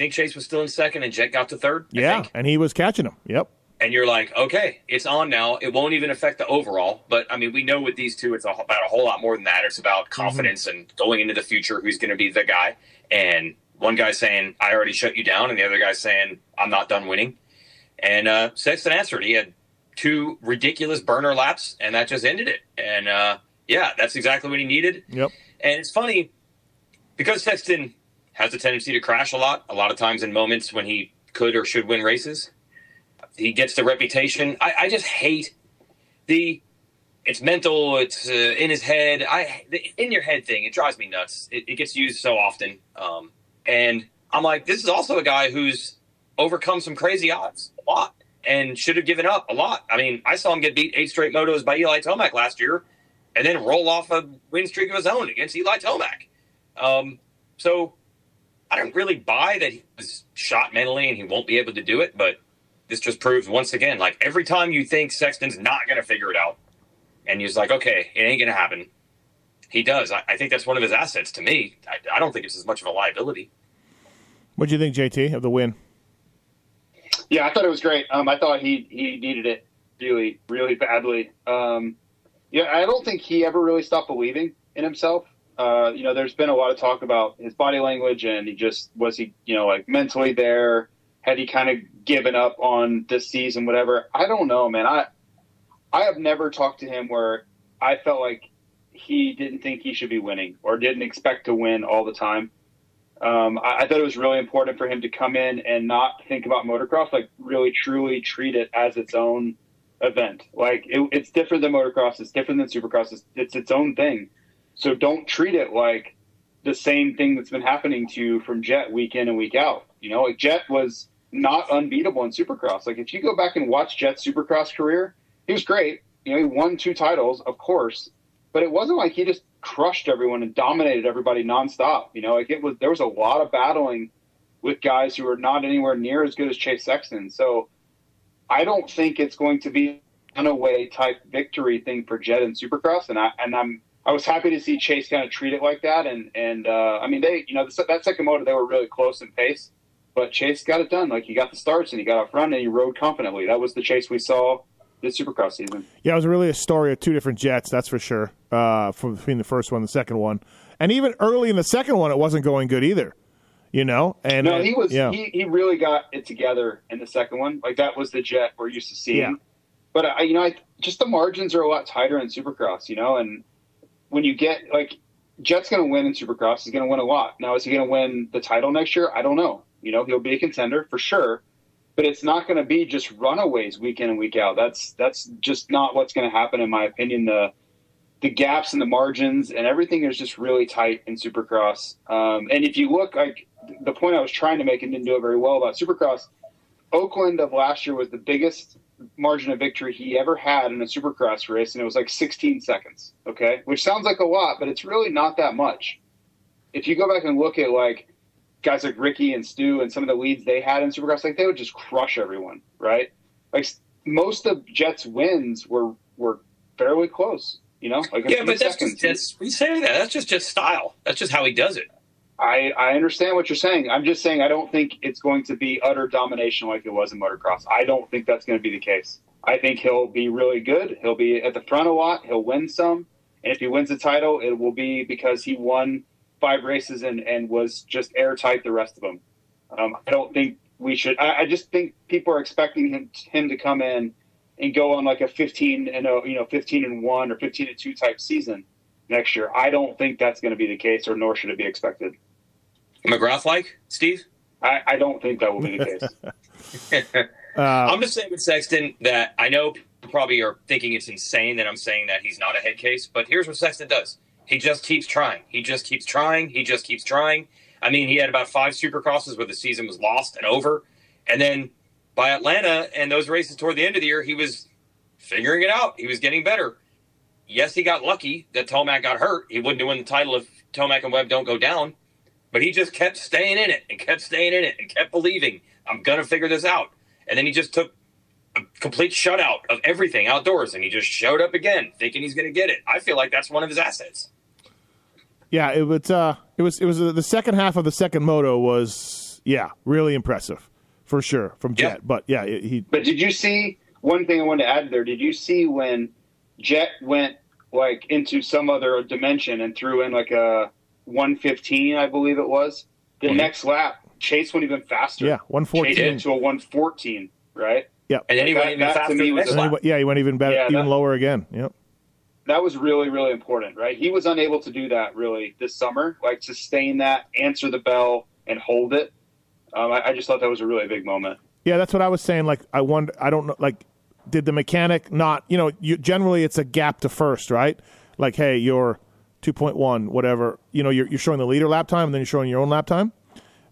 think Chase was still in second, and Jett got to third. I Yeah, think. and he was catching him. Yep. and you're like, okay, it's on now. It won't even affect the overall. But I mean, we know with these two, it's about a whole lot more than that. It's about confidence and going into the future, who's going to be the guy. And one guy saying, "I already shut you down," and the other guy saying, "I'm not done winning." And uh, Sexton answered. He had two ridiculous burner laps, and that just ended it. And uh, yeah, that's exactly what he needed. Yep. And it's funny because Sexton has a tendency to crash a lot, a lot of times in moments when he could or should win races. He gets the reputation. I, I just hate the it's mental, it's uh, in his head. I the in your head thing. It drives me nuts. It, it gets used so often, um, and I'm like, this is also a guy who's overcome some crazy odds a lot and should have given up a lot. I mean, I saw him get beat eight straight motos by Eli Tomac last year, and then roll off a win streak of his own against Eli Tomac. Um, so I don't really buy that he was shot mentally and he won't be able to do it, but this just proves once again, like every time you think Sexton's not going to figure it out, and he's like, okay, it ain't going to happen, he does. I, I think that's one of his assets to me. I, I don't think it's as much of a liability. What do you think, JT, of the win? Yeah, I thought it was great. Um, I thought he he needed it really, really badly. Um, yeah, I don't think he ever really stopped believing in himself. Uh, you know, there's been a lot of talk about his body language, and he just was he, you know, like mentally there. Had he kind of given up on this season, whatever? I don't know, man. I I have never talked to him where I felt like he didn't think he should be winning or didn't expect to win all the time. Um, I, I thought it was really important for him to come in and not think about motocross, like really truly treat it as its own event. Like it, it's different than motocross. It's different than supercross. It's, it's its own thing. So don't treat it like the same thing that's been happening to you from Jett week in and week out. You know, like Jett was not unbeatable in supercross. Like if you go back and watch Jett's supercross career, he was great. You know, he won two titles, of course, but it wasn't like he just crushed everyone and dominated everybody nonstop. You know, like it was there was a lot of battling with guys who are not anywhere near as good as Chase Sexton. So I don't think it's going to be an away type victory thing for Jett and Supercross. And I and I'm I was happy to see Chase kind of treat it like that. And and uh, I mean they you know that second moto they were really close in pace, but Chase got it done. Like he got the starts and he got out front and he rode confidently. That was the Chase we saw this Supercross season. Yeah, it was really a story of two different Jetts, that's for sure. Uh, from between the first one and the second one, And even early in the second one, it wasn't going good either. You know, and No, he was yeah. he, he really got it together in the second one. Like that was the Jett we're used to seeing. Yeah. But I, you know, I, just the margins are a lot tighter in Supercross. You know, and when you get like Jett's going to win in Supercross, he's going to win a lot. Now, is he going to win the title next year? I don't know. You know, he'll be a contender for sure, but it's not going to be just runaways week in and week out. That's that's just not what's going to happen, in my opinion. The the gaps and the margins and everything is just really tight in Supercross. Um, and if you look, like the point I was trying to make and didn't do it very well about Supercross, Oakland of last year was the biggest margin of victory he ever had in a Supercross race, and it was like 16 seconds. Okay, which sounds like a lot, but it's really not that much. If you go back and look at like guys like Ricky and Stu and some of the leads they had in Supercross, like they would just crush everyone, right? Like most of Jett's wins were were fairly close. You know, like Yeah, but that's seconds. just that's we say that. That's just just style. That's just how he does it. I, I understand what you're saying. I'm just saying I don't think it's going to be utter domination like it was in motocross. I don't think that's going to be the case. I think he'll be really good. He'll be at the front a lot. He'll win some. And if he wins the title, it will be because he won five races and, and was just airtight the rest of them. Um, I don't think we should. I, I just think people are expecting him, him to come in and go on like a 15 and a, you know 15 and one or 15 and two type season next year. I don't think that's going to be the case, or nor should it be expected. McGrath like Steve. I, I don't think that will be the <laughs> case. Uh, I'm just saying with Sexton that I know people probably are thinking it's insane that I'm saying that he's not a head case, but here's what Sexton does. He just keeps trying. He just keeps trying. He just keeps trying. I mean, he had about five supercrosses where the season was lost and over. And then by Atlanta and those races toward the end of the year, he was figuring it out. He was getting better. Yes, he got lucky that Tomac got hurt. He wouldn't have won the title if Tomac and Webb don't go down. But he just kept staying in it and kept staying in it and kept believing, I'm going to figure this out. And then he just took a complete shutout of everything outdoors and he just showed up again thinking he's going to get it. I feel like that's one of his assets. yeah, it was. Uh, it was. It was uh, the second half of the second moto was yeah really impressive for sure from Yeah. Jett. But yeah, it, he but did you see one thing I wanted to add there? Did you see when Jett went like into some other dimension and threw in like a 115, I believe it was? The Mhm. next lap, Chase went even faster. yeah 114 Chase fourteen. to a 114, right? Yeah, And then he That- went even that to faster me the was next And then he lap. went- yeah, he went even better, Yeah, even that- lower again. Yep. That was really, really important, right? He was unable to do that really this summer, like sustain that, answer the bell, and hold it. Um, I, I just thought that was a really big moment. Yeah, that's what I was saying. Like, I wonder. I don't know. Like, did the mechanic not? You know, you, generally it's a gap to first, right? Like, hey, you're two point one, whatever. You know, you're you're showing the leader lap time, and then you're showing your own lap time.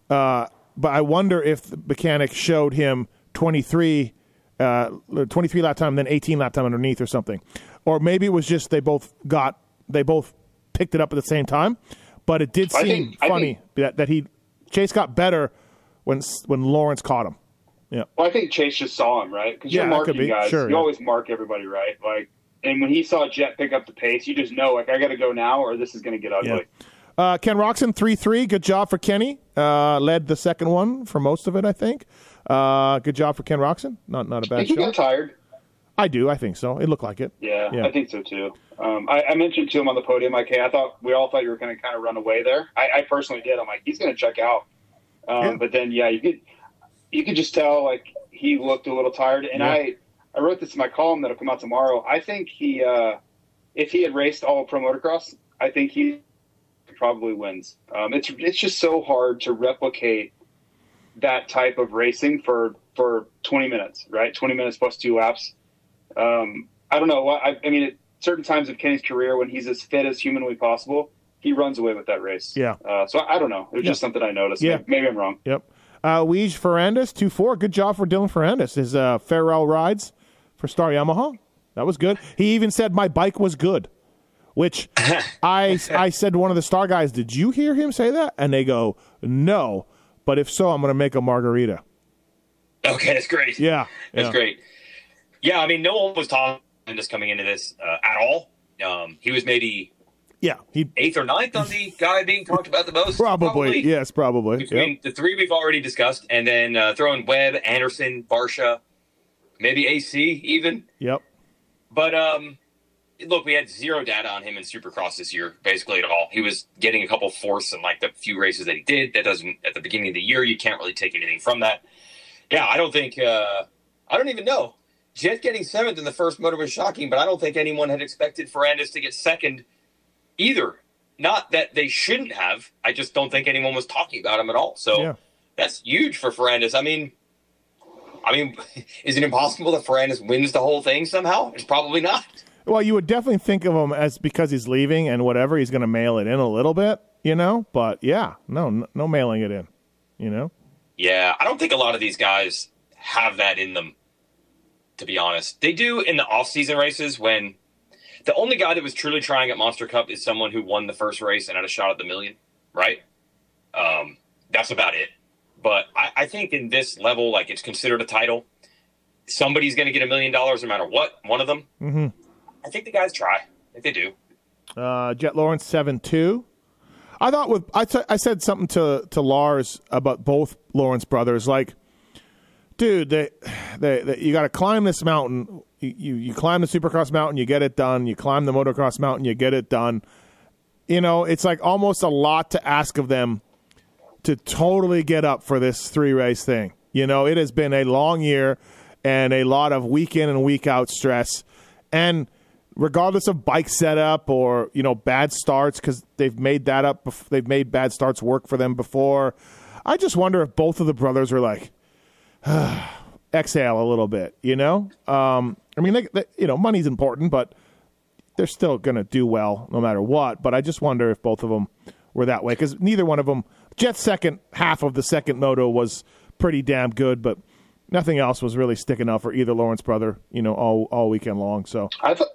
Uh, but I wonder if the mechanic showed him twenty three. Uh, 23 lap time, then 18 lap time underneath or something, or maybe it was just they both got they both picked it up at the same time. But it did seem think- funny think- that, that he Chase got better when when Lawrence caught him. Yeah. Well, I think Chase just saw him, right? Because Yeah, you're marking be. guys. Sure, you yeah. always mark everybody, right? Like, and when he saw Jett pick up the pace, you just know, like, I got to go now, or this is going to get ugly. Uh, Ken Roczen, 3 3. Good job for Kenny. Uh, led the second one for most of it, I think. Uh, good job for Ken Roczen. Not not a bad he show. tired. I do. I think so. It looked like it. Yeah, Yeah. I think so too. Um, I, I mentioned to him on the podium, like, hey, I thought we all thought you were going to kind of run away there. I, I personally did. I'm like, he's going to check out. Um, Yeah. But then, yeah, you could you could just tell like he looked a little tired. And Yeah. I I wrote this in my column that'll come out tomorrow. I think he uh, if he had raced all pro motocross, I think he probably wins. Um, it's it's just so hard to replicate that type of racing for for 20 minutes, right? 20 minutes plus two laps. Um, I don't know. I, I mean, at certain times of Kenny's career, when he's as fit as humanly possible, he runs away with that race. Yeah. Uh, so I, I don't know. It was just something I noticed. Yeah. Maybe, maybe I'm wrong. Yep. Uh, Weege Ferrandis, 2 4. Good job for Dylan Ferrandis. His uh, farewell rides for Star Yamaha. That was good. He even said my bike was good, which <laughs> I, I said to one of the Star guys, Did you hear him say that? And they go, No. But if so, I'm going to make a margarita. Okay, that's great. Yeah. That's yeah. great. Yeah, I mean, no one was talking this coming into this uh, at all. Um, he was maybe Yeah. He eighth or ninth on the guy being talked about the most. probably, yes, probably. Between Yep. the three we've already discussed, and then uh, throwing Webb, Anderson, Barcia, maybe AC even. Yep. But um, look, we had zero data on him in Supercross this year, basically at all. He was getting a couple fourths in like the few races that he did. That doesn't at the beginning of the year. You can't really take anything from that. Yeah, I don't think. Uh, I don't even know. Jett getting seventh in the first motor was shocking, but I don't think anyone had expected Ferrandis to get second either. Not that they shouldn't have. I just don't think anyone was talking about him at all. So Yeah. that's huge for Ferrandis. I mean, I mean, <laughs> is it impossible that Ferrandis wins the whole thing somehow? It's probably not. Well, you would definitely think of him as because he's leaving and whatever, he's going to mail it in a little bit, you know? But yeah, no, no mailing it in, you know? Yeah, I don't think a lot of these guys have that in them. To be honest, they do in the off-season races when the only guy that was truly trying at Monster Cup is someone who won the first race and had a shot at the million, right? Um, that's about it. But I, I think in this level, like it's considered a title. Somebody's going to get a million dollars no matter what. One of them. Mm-hmm. I think the guys try. I think they do. Uh, Jett Lawrence seven two. I thought with I, t- I said something to to Lars about both Lawrence brothers. Like, dude, they, they, they you got to climb this mountain. You, you you climb the Supercross mountain, you get it done. You climb the motocross mountain, you get it done. You know, it's like almost a lot to ask of them to totally get up for this three race thing. You know, it has been a long year and a lot of week in and week out stress. And regardless of bike setup or, you know, bad starts, because they've made that up, they've made bad starts work for them before. I just wonder if both of the brothers were like, <sighs> exhale a little bit, you know? Um, I mean, they, they, you know, money's important, but they're still going to do well no matter what. But I just wonder if both of them were that way because neither one of them. Jett's second half of the second moto was pretty damn good, but nothing else was really sticking out for either Lawrence brother. You know, all all weekend long. So I thought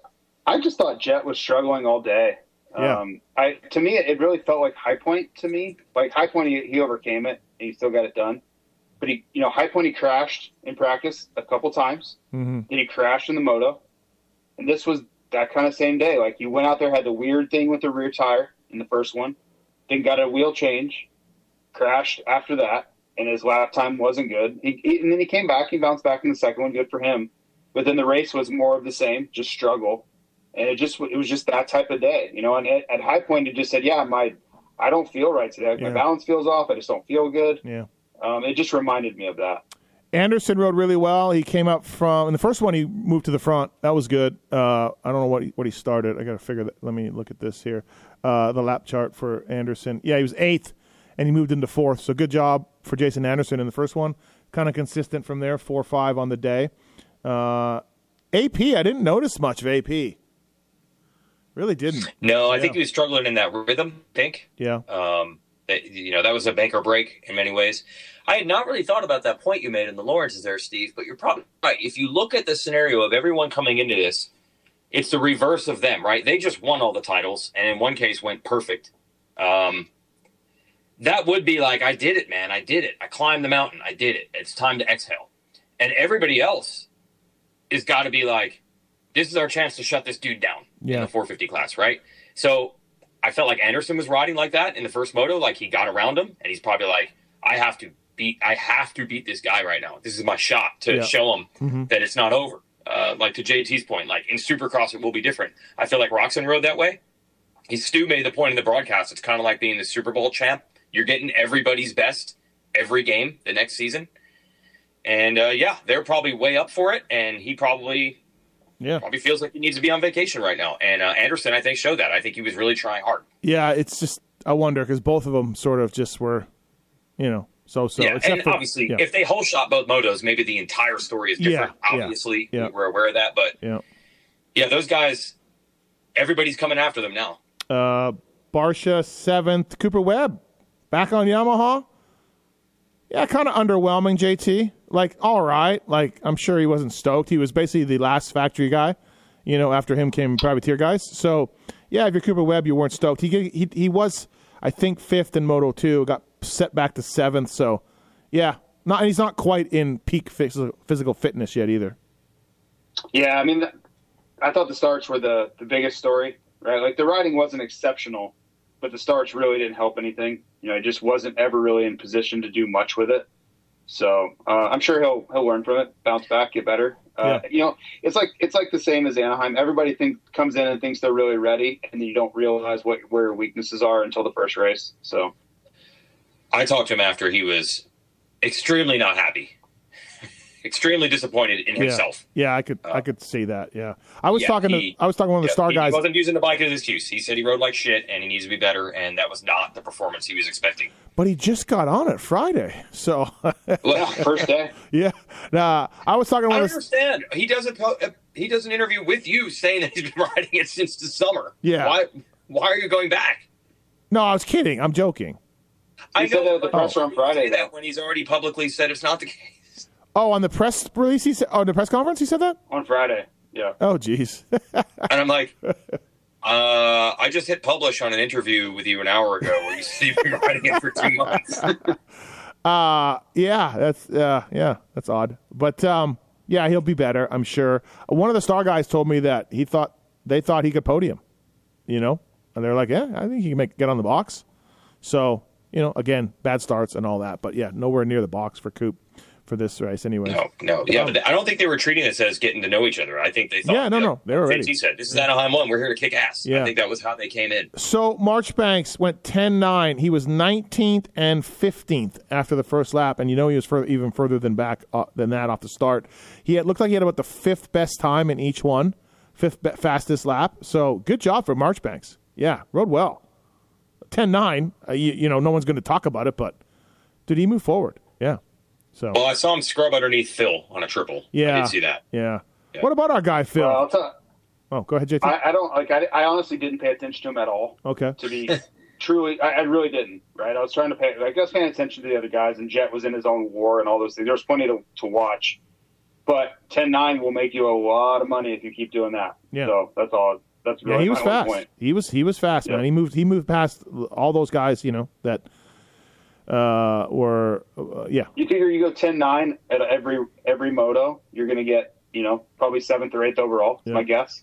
I just thought Jett was struggling all day. Yeah. Um, I to me it really felt like High Point to me. Like High Point, he, he overcame it and he still got it done. But he, you know, High Point he crashed in practice a couple times. Mhm. Then he crashed in the moto, and this was that kind of same day. Like you went out there, had the weird thing with the rear tire in the first one, then got a wheel change, crashed after that, and his lap time wasn't good. He, he, and then he came back, he bounced back in the second one, good for him. But then the race was more of the same, just struggle, and it just it was just that type of day, you know. And at, at high point, he just said, "Yeah, my I don't feel right today. Like, Yeah. My balance feels off. I just don't feel good." yeah. Um, it just reminded me of that. Anderson rode really well. He came up from in the first one. He moved to the front. That was good. Uh, I don't know what he, what he started. I got to figure that. Let me look at this here. Uh, the lap chart for Anderson. Yeah, he was eighth, and he moved into fourth. So good job for Jason Anderson in the first one. Kind of consistent from there. Four five on the day. Uh, AP. I didn't notice much of AP. Really didn't. No, I Yeah. think he was struggling in that rhythm. I think. Yeah. Um, that, you know, that was a bank or break in many ways. I had not really thought about that point you made in the Lawrences there, Steve, but you're probably right. If you look at the scenario of everyone coming into this, it's the reverse of them, right? They just won all the titles, and in one case went perfect. Um, that would be like, I did it, man. I did it. I climbed the mountain. I did it. It's time to exhale. And everybody else is got to be like, this is our chance to shut this dude down Yeah. in the 450 class, right? So I felt like Anderson was riding like that in the first moto. Like he got around him, and he's probably like, I have to beat, I have to beat this guy right now. This is my shot to Yeah. show him Mhm. that it's not over. Uh, like to JT's point, like in Supercross, it will be different. I feel like Roczen rode that way. He Stu made the point in the broadcast. It's kind of like being the Super Bowl champ. You're getting everybody's best every game the next season, and uh, yeah, they're probably way up for it. And he probably Yeah. probably feels like he needs to be on vacation right now. And uh, Anderson, I think, showed that. I think he was really trying hard. Yeah. It's just I wonder because both of them sort of just were, you know, so so. yeah, except and for- obviously, yeah. if they whole shot both motos, maybe the entire story is different. Yeah, yeah, obviously, yeah. we're aware of that, but yeah. yeah, those guys, everybody's coming after them now. Uh, Barcia seventh. Cooper Webb back on Yamaha. Yeah, kind of underwhelming. JT, like all right. Like I'm sure he wasn't stoked. He was basically the last factory guy. You know, after him came privateer guys. So yeah, if you're Cooper Webb, you weren't stoked. He he he was, I think, fifth in Moto two. Got set back to seventh. So yeah, not he's not quite in peak physical, physical fitness yet either. Yeah, I mean, I thought the starts were the the biggest story, right? Like the riding wasn't exceptional, but the starts really didn't help anything. You know, he just wasn't ever really in position to do much with it. So uh, I'm sure he'll he'll learn from it, bounce back, get better. Uh, You know, it's like it's like the same as Anaheim. Everybody think comes in and thinks they're really ready, and then you don't realize what where your weaknesses are until the first race. So I talked to him after he was extremely not happy, extremely disappointed in Yeah. himself. Yeah, I could I could see that. Yeah, I was Yeah, talking he- to I was talking to one of the Yeah, star he, guys. He wasn't using the bike as an excuse. He said he rode like shit and he needs to be better, and that was not the performance he was expecting. but he just got on it Friday, so yeah, first day. <laughs> yeah. Nah, I was talking to I one don't of the, understand. He does a po- uh, he does an interview with you saying that he's been <laughs> riding it since the summer. Yeah. Why why are you going back? No, I was kidding. I'm joking. He said that at the but presser on Friday, say that when he's already publicly said it's not the <laughs> case. Oh, on the press release, he said. Oh, the press conference, he said that. on Friday. Yeah. Oh, jeez. <laughs> And I'm like, uh, I just hit publish on an interview with you an hour ago where you said you've been <laughs> riding it for two months. <laughs> Uh yeah, that's uh yeah, that's odd. But um yeah, he'll be better, I'm sure. One of the star guys told me that he thought they thought he could podium, you know? And they're like, "Yeah, I think he can make get on the box." So, you know, again, bad starts and all that, but yeah, nowhere near the box for Coop for this race anyway. No, no, yeah, but I don't think they were treating this as getting to know each other. I think they thought, Yeah, no, you no, they were ready. JT said, "This is Anaheim one. We're here to kick ass." Yeah. I think that was how they came in. So Marchbanks went 10-9. He was 19th and 15th after the first lap, and you know he was further, even further than back uh, than that off the start. He had looked like he had about the fifth best time in each one, fifth be- fastest lap. So good job for Marchbanks. Yeah, rode well. 10-9. Uh, you, you know, no one's going to talk about it, but did he move forward? Yeah. So Well, I saw him scrub underneath Phil on a triple. yeah, I did see that. Yeah. Yeah. What about our guy Phil? Well, I'll tell. oh, go ahead, JT. I, I don't like. I, I honestly didn't pay attention to him at all. okay. To be truly, I, I really didn't. Right. I was trying to pay. Like I was paying attention to the other guys, and Jett was in his own war and all those things. There was plenty to, to watch. But 10-9 will make you a lot of money if you keep doing that. Yeah. So that's all. That's really Yeah, he was fast. Point. He was he was fast, Yeah. man. He moved he moved past all those guys, you know, that uh were uh, yeah. You figure you go 10-9 at every every moto, you're going to get you know probably seventh or eighth overall. is Yeah. My guess.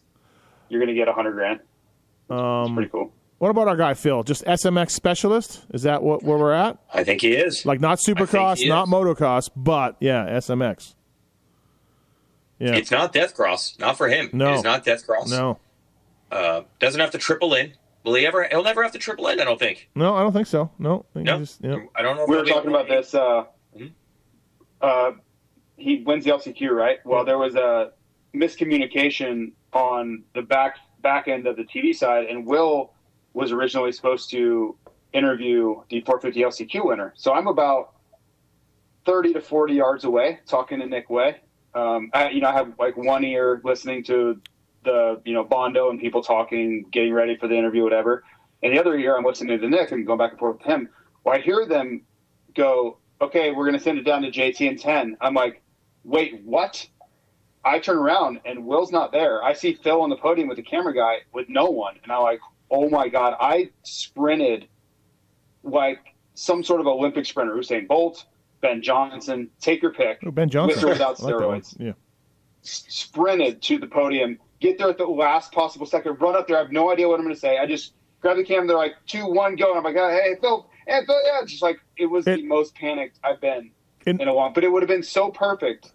You're going to get a hundred grand. It's Um pretty cool. what about our guy Phil? Just SMX specialist? Is that what where we're at? I think he is. Like not supercross, he not is. motocross, but yeah, SMX. Yeah. It's not Death Cross. Not for him. No. It's not Death Cross. no. Uh, doesn't have to triple in. Will he ever? He'll never have to triple in. I don't think. No, I don't think so. No. He No. just- yeah. I don't know. we were talking about this. Uh, Mhm. uh, he wins the LCQ, right? Well, there was a miscommunication on the back back end of the TV side, and Will was originally supposed to interview the 450 LCQ winner. So I'm about 30 to 40 yards away, talking to Nick Wey. Um, I, you know, I have like one ear listening to the you know Bondo and people talking, getting ready for the interview, whatever, and the other ear I'm listening to Nick and going back and forth with him. Well, I hear them go, okay, we're going to send it down to JT in 10. I'm like, wait, what? I turn around and Will's not there. I see Phil on the podium with the camera guy with no one. And I'm like, oh my God. I sprinted like some sort of Olympic sprinter, Usain Bolt, Ben Johnson, take your pick, Oh, ben Johnson. With or without <laughs> I like steroids. Yeah. sprinted to the podium, get there at the last possible second, run up there. I have no idea what I'm going to say. I just grab the camera. They're like, two, one, go. And I'm like, oh, hey, Phil. Hey, Phil. Yeah. It's just like, it was It- the most panicked I've been In- in a while. But it would have been so perfect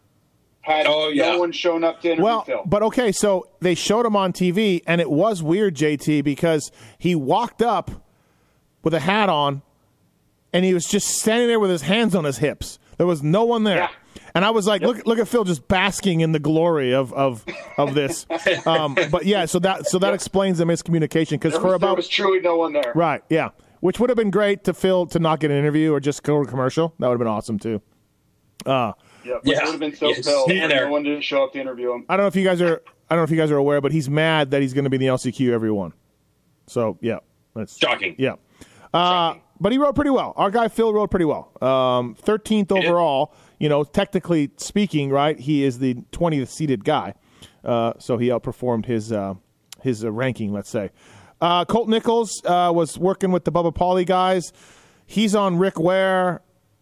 had Oh, yeah. no one shown up to interview Well, Phil. but okay, so they showed him on TV, and it was weird, JT, because he walked up with a hat on, and he was just standing there with his hands on his hips. There was no one there. Yeah. And I was like, look, look at Phil just basking in the glory of of, of this. <laughs> um, but yeah, so that so that explains the miscommunication because for was, there about was truly no one there. right, yeah, which would have been great to Phil to not get an interview or just go to commercial. That would have been awesome too. Uh, Yeah, but Yeah. Would have been so Yeah, Phil. there. No one didn't show up to interview him. I don't know if you guys are. I don't know if you guys are aware, but he's mad that he's going to be in the LCQ everyone. So yeah, that's Shocking. Yeah, uh, but he rode pretty well. Our guy Phil rode pretty well. Um, 13th did. overall. You know, technically speaking, right? He is the 20th seeded guy, uh, so he outperformed his uh, his uh, ranking. Let's say. Uh, Colt Nichols uh, was working with the Bubba Pauly guys. He's on Rick Ware,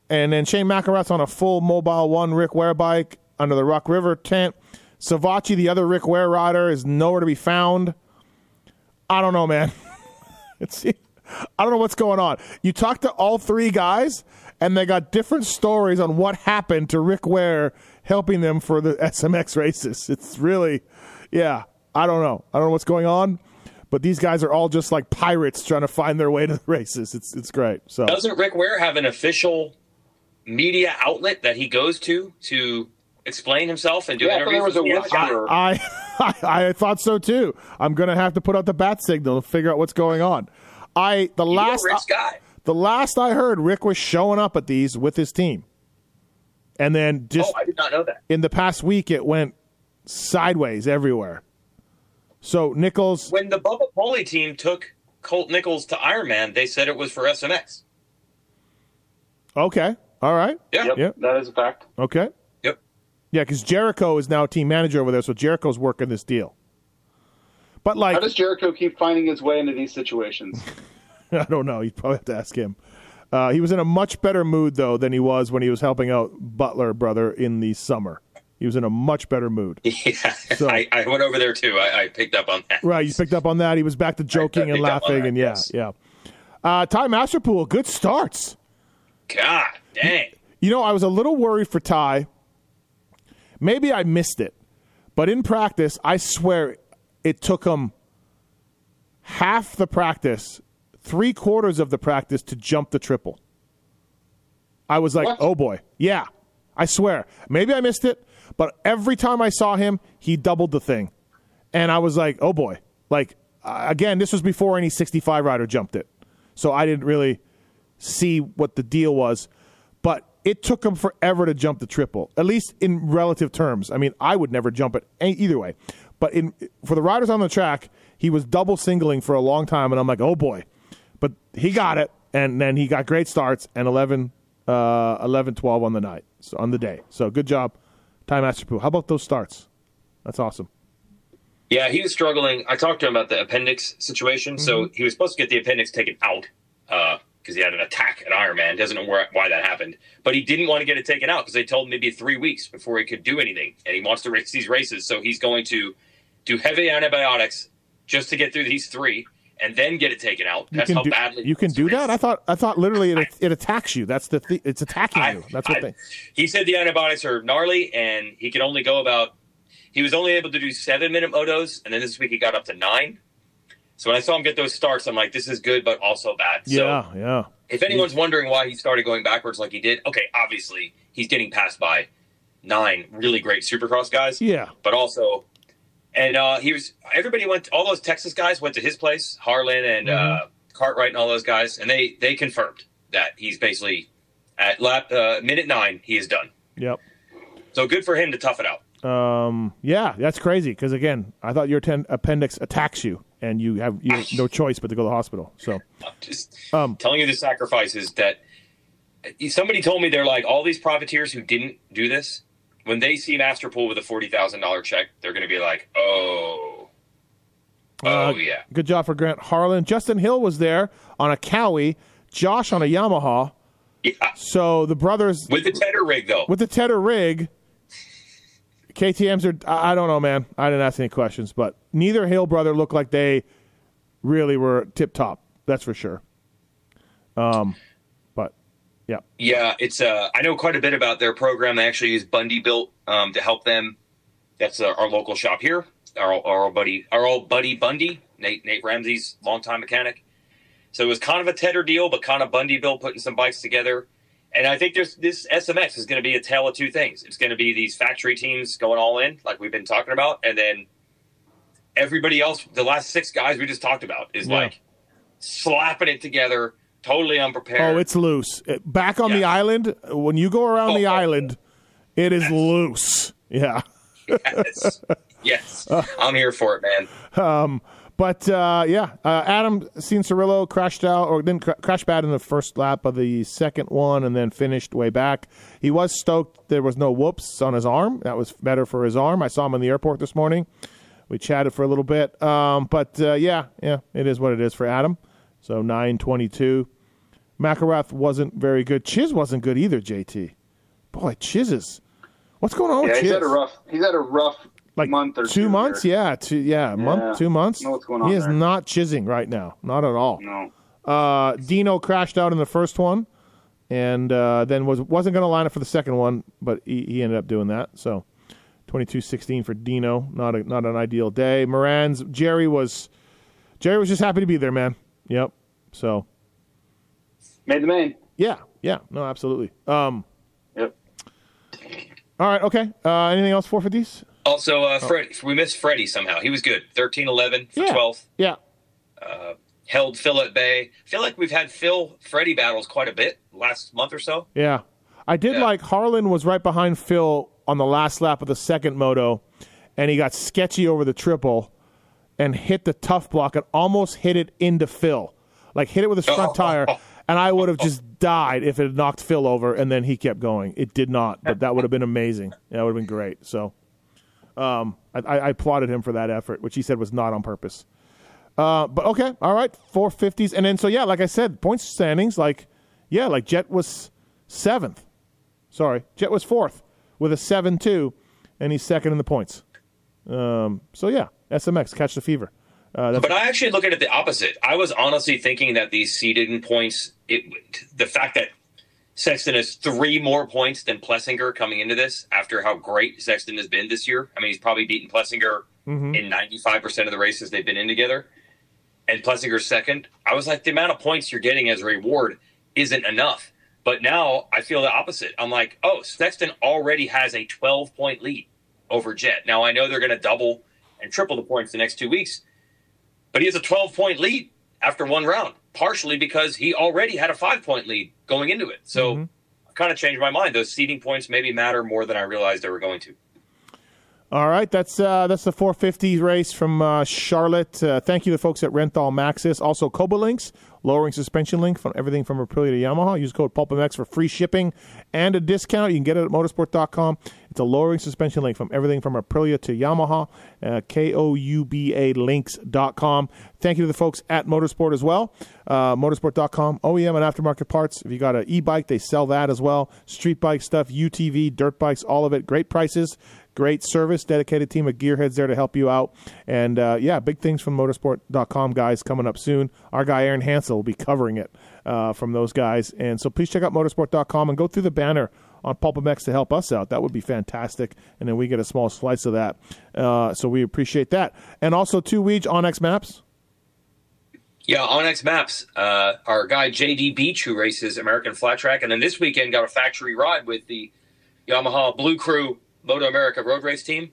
and then Shane McElrath's on a full Mobil 1 Rick Ware bike under the Rock River tent. Savatgy, the other Rick Ware rider, is nowhere to be found. I don't know, man. <laughs> it's I don't know what's going on. You talk to all three guys, and they got different stories on what happened to Rick Ware helping them for the SMX races. <laughs> It's really, yeah, I don't know. I don't know what's going on, but these guys are all just like pirates trying to find their way to the <laughs> races. It's it's great. So Doesn't Rick Ware have an official media outlet that he goes to to explain himself and do Yeah, I there interviews? was a with the amateur? whisperer. I, <laughs> I I thought so too. I'm gonna have to put out the bat signal to figure out what's going on. I the He's last rich uh, guy. The last I heard, Rick was showing up at these with his team, and then just Oh, I did not know that. in the past week it went sideways everywhere. So Nichols, When the Bubba Poli team took Colt Nichols to Ironman, they said it was for SMX. okay, all right, Yeah. Yep, Yep. that is a fact. okay, Yep. yeah, because Jericho is now team manager over there, so Jericho's working this deal. But like, How does Jericho keep finding his way into these situations? <laughs> <laughs> I don't know. You'd probably have to ask him. Uh, he was in a much better mood though than he was when he was helping out Butler brother in the summer. He was in a much better mood. <laughs> Yeah, So- I, I went over there too. I, I picked up on that. Right, you picked up on that. He was back to joking and laughing, and yeah, yes. yeah. Uh, Ty Masterpool, good starts. God dang. You know, I was a little worried for Ty. Maybe I missed it, but in practice, I swear it took him half the practice, three quarters of the practice to jump the triple. I was like, What? oh boy. Yeah, I swear. Maybe I missed it, but every time I saw him, he doubled the thing. And I was like, oh boy. Like, uh, again, this was before any 65 rider jumped it. So I didn't really see what the deal was. But it took him forever to jump the triple, at least in relative terms. I mean, I would never jump it any- either way. But in for the riders on the track, he was double singling for a long time, and I'm like, oh boy. He got it, and then he got great starts and 11, uh, 11 12 on the night, so on the day. So good job, Ty Masterpool. How about those starts? That's awesome. Yeah, he was struggling. I talked to him about the appendix situation. So he was supposed to get the appendix taken out because he had an attack at Ironman. Doesn't know where, why that happened, but he didn't want to get it taken out because they told him maybe three weeks before he could do anything, and he wants to race these races. So he's going to do heavy antibiotics just to get through these three, and then get it taken out. You That's can how do, badly you can do that. I thought I thought literally it, it attacks you. That's the th- it's attacking I- you. That's what I- they. He said the antibiotics are gnarly, and he could only go about. He was only able to do seven minute motos, and then this week he got up to nine. So when I saw him get those starts, I'm like, this is good, but also bad. Yeah, So yeah. if anyone's wondering why he started going backwards like he did, okay, obviously he's getting passed by nine really great Supercross guys. Yeah. But also, and uh, he was everybody went. All those Texas guys went to his place, Harlan and uh, Cartwright and all those guys, and they they confirmed that he's basically at lap uh, minute nine he is done. Yep. So good for him to tough it out. Um, yeah, that's crazy. Because again, I thought your ten- appendix attacks you, and you have you have no choice but to go to the hospital. So <laughs> I'm just Um, telling you the sacrifices that somebody told me they're like all these profiteers who didn't do this when they see Masterpool with a forty thousand dollar check, they're going to be like, oh, oh uh, yeah. good job for Grant Harlan. Justin Hill was there on a Cowie. Josh on a Yamaha. Yeah. So the brothers With the tedder rig though. with the Tedder rig. KTM's are. I don't know, man. I didn't ask any questions, but neither Hill brother looked like they really were tip top. That's for sure. Um, yeah, Yeah, it's uh I know quite a bit about their program. They actually use Bundy built um, to help them. That's uh, our local shop here. Our, our old buddy, our old buddy Bundy, Nate Nate Ramsey's longtime mechanic. So it was kind of a Tedder deal, but kind of Bundy built putting some bikes together. And I think there's this SMX is going to be a tale of two things. It's going to be these factory teams going all in, like we've been talking about, and then everybody else, the last six guys we just talked about, is Yeah. like slapping it together, totally unprepared. Oh, it's loose. Back on the island, when you go around the Oh, oh, island, it is loose. <laughs> Yeah. yes, yes. <laughs> I'm here for it, man. But uh, yeah, uh, Adam Cianciarulo crashed out or then cra- crashed bad in the first lap of the second one, and then finished way back. He was stoked there was no whoops on his arm. That was better for his arm. I saw him in the airport this morning. We chatted for a little bit, um, but uh, yeah, yeah, it is what it is for Adam. So nine twenty two. McElrath wasn't very good. Chiz wasn't good either. JT, boy, Chiz is. What's going on Yeah, with he's Chiz? had a rough. He's had a rough like month or two two months. Yeah, two yeah, month, two months. know what's going on he is there. not chizzing right now, not at all. No. Uh, Dino crashed out in the first one. and uh, then was wasn't going to line up for the second one, but he, he ended up doing that. So 22-16 for Dino, not a, not an ideal day. Moran's Jerry was Jerry was just happy to be there, man. Yep. So Made the main. yeah, yeah, no, absolutely. Um, Yep. all right, okay. Uh, anything else for for these? Also, uh, Fred, we missed Freddie somehow. He was good. 13 11 for Yeah. 12th. Yeah, Held Phil at bay. I feel like we've had Phil Freddie battles quite a bit last month or so. Yeah. I did Yeah. like Harlan was right behind Phil on the last lap of the second moto, and he got sketchy over the triple and hit the tough block and almost hit it into Phil. Like hit it with his front <laughs> tire. And I would have just died if it had knocked Phil over and then he kept going. It did not, but that would have been amazing. That would have been great. So um, I, I applauded him for that effort, which he said was not on purpose. Uh, but okay, all right, four fifties, and then so yeah, like I said, points standings, like yeah, like Jett was seventh. Sorry, Jett was fourth with a seven two, and he's second in the points. Um, so yeah, SMX catch the fever. Uh, But I actually look at it the opposite. I was honestly thinking that these seeded points, it, the fact that Sexton has three more points than Plessinger coming into this after how great Sexton has been this year. I mean, he's probably beaten Plessinger in 95% of the races they've been in together. And Plessinger's second. I was like, the amount of points you're getting as a reward isn't enough. But now I feel the opposite. I'm like, oh, Sexton already has a 12 point lead over Jett. Now I know they're going to double and triple the points the next two weeks, but he has a 12 point lead after one round, partially because he already had a five point lead going into it. So mm-hmm. I kind of changed my mind. Those seeding points maybe matter more than I realized they were going to. All right, that's uh, that's the 450 race from uh, Charlotte. Uh, thank you to the folks at Renthal Maxxis, also Kouba Links, lowering suspension link from everything from Aprilia to Yamaha. Use code PulpMX for free shipping and a discount. You can get it at motorsport.com. It's a lowering suspension link from everything from Aprilia to Yamaha. Uh, K O U B A links.com. Thank you to the folks at Motorsport as well. Uh, motorsport.com, OEM and aftermarket parts. If you got an e bike, they sell that as well. Street bike stuff, UTV, dirt bikes, all of it. Great prices. Great service, dedicated team of gearheads there to help you out. And uh, yeah, big things from motorsport.com guys coming up soon. Our guy Aaron Hansel will be covering it uh, from those guys. And so please check out motorsport.com and go through the banner on PulpMX to help us out. That would be fantastic. And then we get a small slice of that. Uh, so we appreciate that. And also, two Weege on onX Maps. Yeah, on X Maps, uh, our guy JD Beach, who races American Flat Track, and then this weekend got a factory ride with the Yamaha Blue Crew Moto America Road Race team.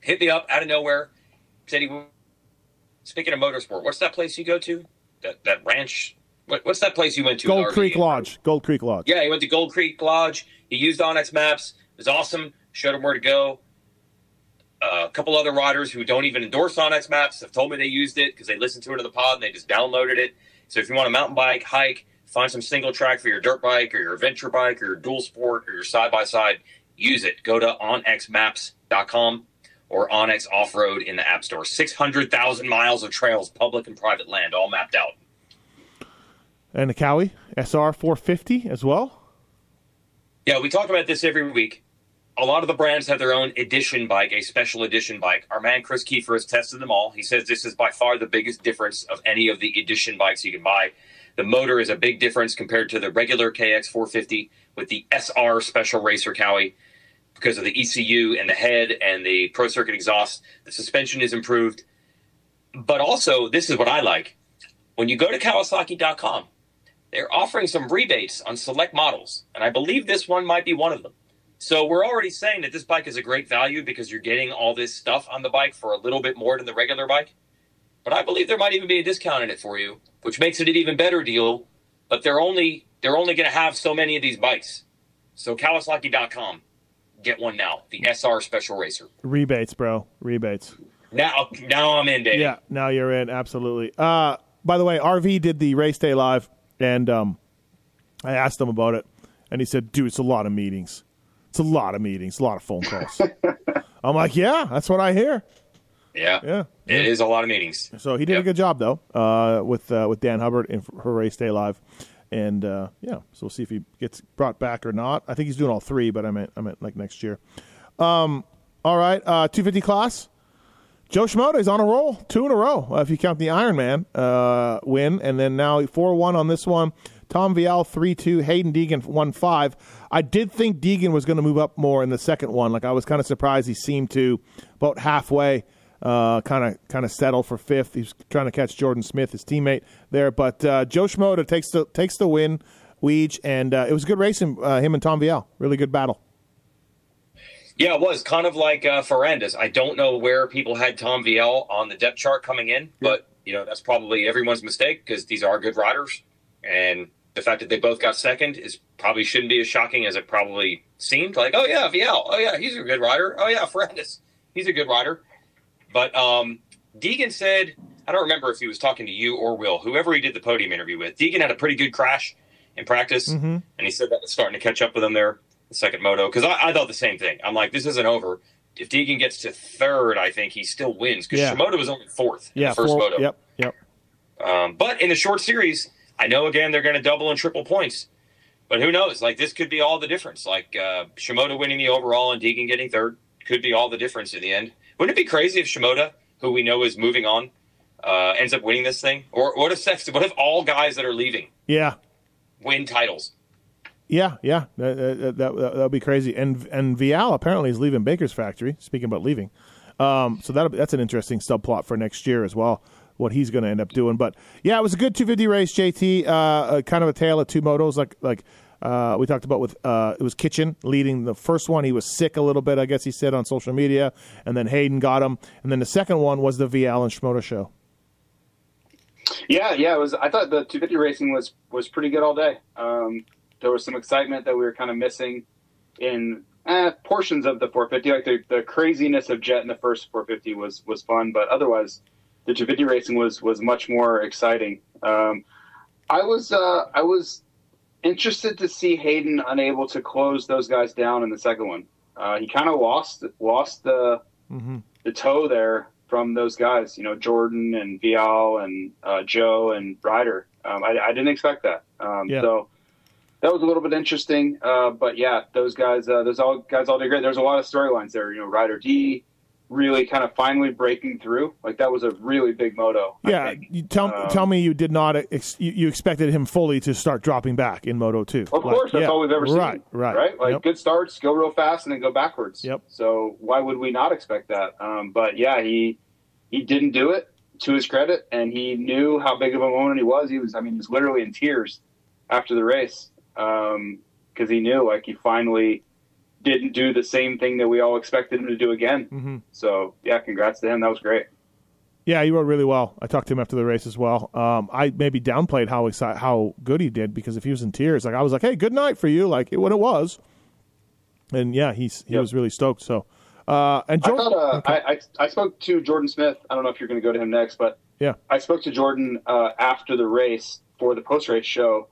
Hit me up out of nowhere. Said he. Speaking of motorsport, what's that place you go to? That that ranch. What, what's that place you went to? Gold Creek Lodge. Gold Creek Lodge. Yeah, he went to Gold Creek Lodge. He used onX Maps. It was awesome. Showed him where to go. Uh, a couple other riders who don't even endorse onX Maps have told me they used it because they listened to it in the pod and they just downloaded it. So if you want a mountain bike, hike, find some single track for your dirt bike or your adventure bike or your dual sport or your side by side, use it. Go to onxmaps.com or onX Off Road in the App Store. 600,000 miles of trails, public and private land, all mapped out. And the Cowie SR 450 as well. Yeah, we talk about this every week. A lot of the brands have their own edition bike, a special edition bike. Our man Kris Keefer has tested them all. He says this is by far the biggest difference of any of the edition bikes you can buy. The motor is a big difference compared to the regular KX 450 with the SR Special Racer Cowie because of the ECU and the head and the Pro Circuit exhaust. The suspension is improved. But also, this is what I like. When you go to Kawasaki.com, they're offering some rebates on select models, and I believe this one might be one of them. So we're already saying that this bike is a great value because you're getting all this stuff on the bike for a little bit more than the regular bike. But I believe there might even be a discount in it for you, which makes it an even better deal. But they're only they're only going to have so many of these bikes. So Kawasaki.com, get one now, the SR Special Racer. Rebates, bro. Rebates. Now now I'm in, Dave. Yeah, now you're in. Absolutely. Uh, by the way, RV did the race day live, and um, I asked him about it, and he said, "Dude, it's a lot of meetings. It's a lot of meetings, a lot of phone calls." <laughs> I'm like, "Yeah, that's what I hear." yeah, Yeah. It is a lot of meetings. So he did a good job though, uh, with uh, with Dan Hubbard in her race day live, and uh, yeah, so we'll see if he gets brought back or not. I think he's doing all three, but I meant I meant like next year. Um, all right, uh, 250 class. Jo Shimoda is on a roll, two in a row. Uh, if you count the Ironman uh, win, and then now four one on this one. Tom Vial three two, Haiden Deegan one five. I did think Deegan was going to move up more in the second one. Like I was kind of surprised he seemed to about halfway kind of kind of settle for fifth. He's trying to catch Jordan Smith, his teammate there. But uh, Jo Shimoda takes the takes the win, Weege, and uh, it was a good race. In, uh, him and Tom Vial, really good battle. Yeah, it was kind of like uh, Ferrandis. I don't know where people had Tom Vial on the depth chart coming in, but you know that's probably everyone's mistake because these are good riders, and the fact that they both got second is probably shouldn't be as shocking as it probably seemed. Like, oh yeah, Vial, oh yeah, he's a good rider. Oh yeah, Ferrandis, he's a good rider. But um, Deegan said, I don't remember if he was talking to you or Will, whoever he did the podium interview with. Deegan had a pretty good crash in practice, Mm-hmm. and he said that was starting to catch up with him there, the second moto. Because I, I thought the same thing. I'm like, this isn't over. If Deegan gets to third, I think he still wins because Yeah. Shimoda was only fourth in Yeah, the first four- moto. Yep, yep. Um, but in the short series, I know again they're going to double and triple points. But who knows? Like this could be all the difference. Like uh, Shimoda winning the overall and Deegan getting third could be all the difference in the end. Wouldn't it be crazy if Shimoda, who we know is moving on, uh, ends up winning this thing? Or what if Sexton? What if all guys that are leaving Yeah, win titles? yeah, yeah. That that that that would be crazy. And and Vialle apparently is leaving Baker's factory. Speaking about leaving, um, so that that's an interesting subplot for next year as well. What he's going to end up doing, but yeah, it was a good 250 race. JT, uh, uh, kind of a tale of two motos, like like uh, we talked about with uh, it was Kitchen leading the first one. He was sick a little bit, I guess he said on social media, and then Haiden got him, and then the second one was the Vialle and Shimoda show. Yeah, yeah, it was. I thought the 250 racing was was pretty good all day. Um, there was some excitement that we were kind of missing in eh, portions of the 450. Like the, the craziness of Jett in the first 450 was was fun, but otherwise, the 250 racing was was much more exciting. Um, I was uh, I was interested to see Haiden unable to close those guys down in the second one. Uh, he kind of lost lost the the toe there from those guys. You know, Jordan and Vialle and uh, Jo and Ryder. Um, I, I didn't expect that. Um, Yeah. So that was a little bit interesting. Uh, but yeah, those guys, uh, those all guys all did great. There's a lot of storylines there. You know, Ryder D really kind of finally breaking through. Like that was a really big moto. Yeah, tell Um, tell me you did not ex- you, you expected him fully to start dropping back in Moto two. Of course, that's all we've ever seen. Right, right, right. Like Yep. good starts, go real fast, and then go backwards. Yep. So why would we not expect that? Um, but yeah, he he didn't do it to his credit, and he knew how big of a moment he was. He was, I mean, he was literally in tears after the race because he knew like he finally didn't do the same thing that we all expected him to do again. Mm-hmm. So yeah, congrats to him. That was great. Yeah, he rode really well. I talked to him after the race as well. Um, I maybe downplayed how exci- how good he did because if he was in tears, like I was like, "Hey, good night for you," like it, when it was. And yeah, he's he Yep. was really stoked. So, uh, and I Jordan, thought uh, okay. I, I I spoke to Jordan Smith. I don't know if you're going to go to him next, but yeah, I spoke to Jordan uh, after the race for the post race show,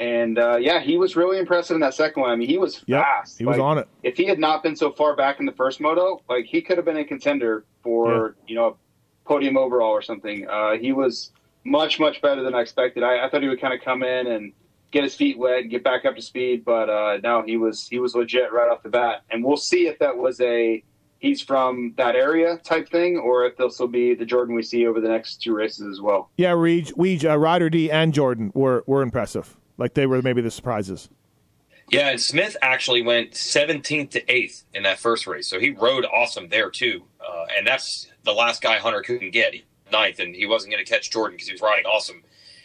and uh, yeah, he was really impressive in that second one. I mean, he was Yep, fast. he was Like, on it. If he had not been so far back in the first moto, like he could have been a contender for you know a podium overall or something. Uh, he was much much better than I expected. I, I thought he would kind of come in and get his feet wet and get back up to speed, but uh, no, he was he was legit right off the bat. And we'll see if that was a he's from that area type thing, or if this will be the Jordan we see over the next two races as well. yeah, Weege, Weege, uh, Ryder D and Jordan were were impressive. Like they were maybe the surprises. Yeah, and Smith actually went 17th to 8th in that first race. So he rode awesome there, too. Uh, and that's the last guy Hunter couldn't get, ninth, and he wasn't going to catch Jordan because he was riding awesome.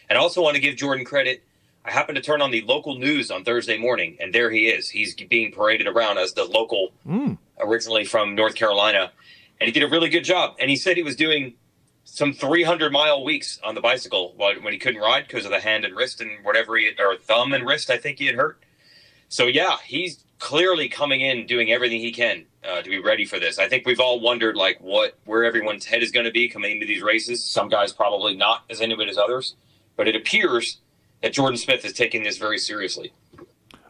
And I also want to give Jordan credit. I happened to turn on the local news on Thursday morning, and there he is. He's being paraded around as the local, originally from North Carolina. And he did a really good job. And he said he was doing some 300 mile weeks on the bicycle when he couldn't ride because of the hand and wrist and whatever he or thumb and wrist, I think he had hurt. So yeah, he's clearly coming in doing everything he can uh, to be ready for this. I think we've all wondered like what where everyone's head is going to be coming into these races. Some guys probably not as into it as others, but it appears that Jordan Smith is taking this very seriously.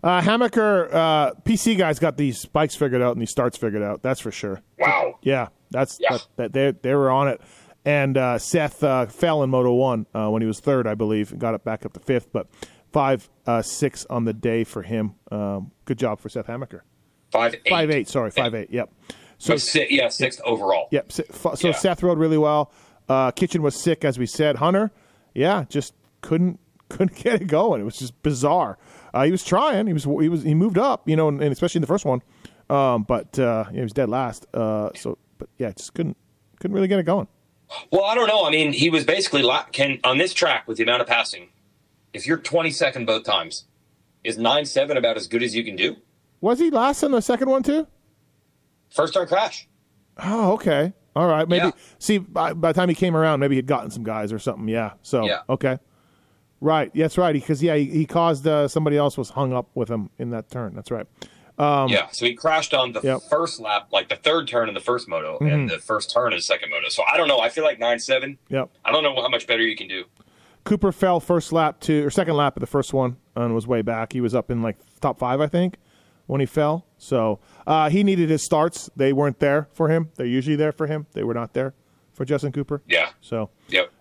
Uh, Hammaker, uh, PC guys got these bikes figured out and these starts figured out. That's for sure. Wow. Yeah, that's Yeah. That, that they they were on it. And uh, Seth uh, fell in Moto One uh, when he was third, I believe, and got it back up to fifth. But five uh, six on the day for him. Um, good job for Seth Hammaker. Five eight. Five eight, sorry, five eight. Yep. So So si- yeah, sixth overall. yep. So Yeah. Seth rode really well. Uh, Kitchen was sick, as we said. Hunter, yeah, just couldn't couldn't <laughs> get it going. It was just bizarre. Uh, he was trying. He was he was he moved up, you know, and, and especially in the first one. Um, but uh, he was dead last. Uh, so, but yeah, just couldn't couldn't really get it going. Well, I don't know. I mean, he was basically la- can on this track with the amount of passing. If you're 22nd both times, is nine seven about as good as you can do? Was he last in the second one too? First turn crash. Oh, okay. All right. Maybe Yeah. see by, by the time he came around, maybe he'd gotten some guys or something. Yeah. So Yeah. okay. Right. That's right. Because yeah, he, he caused uh, somebody else was hung up with him in that turn. That's right. Yeah, so he crashed on the Um, Yep. Mm-hmm. first lap, like the third turn in the first moto, and the first turn in the second moto. So I don't know. I feel like nine seven. Yep. I don't know how much better you can do. Cooper fell first lap to or second lap of the first one and was way back. He was up in like top five, I think, when he fell. So uh, he needed his starts. They weren't there for him. They're usually there for him. They were not there for Justin Cooper. Yeah. So Yep.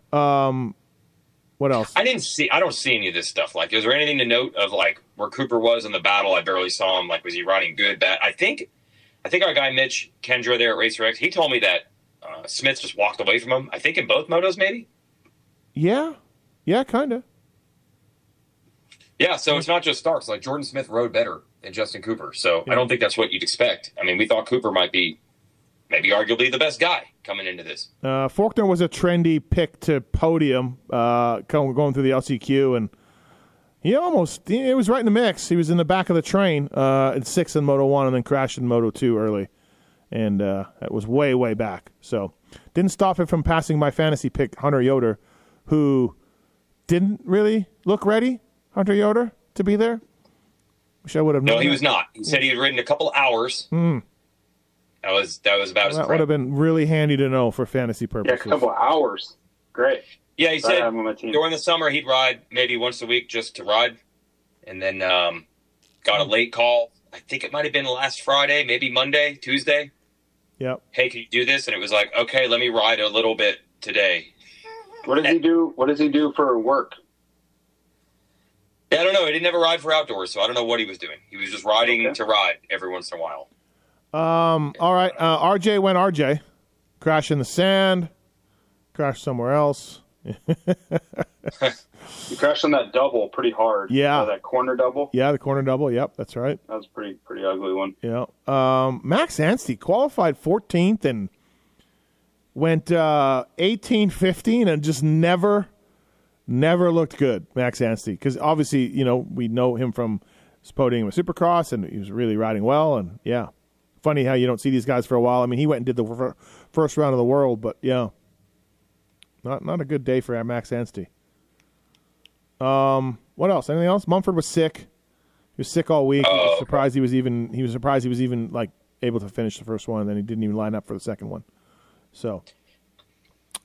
What else? I didn't see. I don't see any of this stuff. Like, is there anything to note of like where Cooper was in the battle? I barely saw him. Like, was he riding good? Bad? I think. I think our guy Mitch Kendra there at Racer X, he told me that uh, Smith just walked away from him. I think in both motos, maybe. Yeah, yeah, kind of. Yeah. So it's not just Starks. Like Jordan Smith rode better than Justin Cooper. So I don't think that's what you'd expect. I mean, we thought Cooper might be maybe arguably the best guy coming into this. Uh, Forkner was a trendy pick to podium, uh, going going through the LCQ, and he almost he was right in the mix. He was in the back of the train uh, in sixth in Moto One, and then crashed in Moto Two early, and uh, that was way way back. So didn't stop him from passing my fantasy pick Hunter Yoder, who didn't really look ready. Hunter Yoder to be there. Wish I would have. No, known he that. was not. He said he had ridden a couple hours. That was that was about as Hmm. That would have been really handy to know for fantasy purposes. Yeah, a purposes. couple hours. Great. Yeah, he said have him on my team. during the summer he'd ride maybe once a week just to ride, and then um, got a late call. I think it might have been last Friday, maybe Monday, Tuesday. Yep. Hey, can you do this? And it was like, okay, let me ride a little bit today. What does he do? What does he do for work? Yeah, I don't know. He didn't ever ride for outdoors, so I don't know what he was doing. He was just riding Okay. to ride every once in a while. Um. All right. Uh, RJ went RJ. Crash in the sand. Crash somewhere else. <laughs> He crashed on that double pretty hard. Yeah. Uh, that corner double. Yeah, the corner double. Yep, that's right. That was a pretty pretty ugly one. Yeah. Um. Max Anstie qualified 14th and went uh, 18, 15, and just never, never looked good. Max Anstie, because obviously you know we know him from his podium with Supercross, and he was really riding well. And yeah, funny how you don't see these guys for a while. I mean, he went and did the fir- first round of the world, but yeah, not not a good day for Max Anstie. Um, what else? Anything else? Mumford was sick. He was sick all week. He was Oh, surprised he was even. He was surprised he was even like able to finish the first one, and then he didn't even line up for the second one. So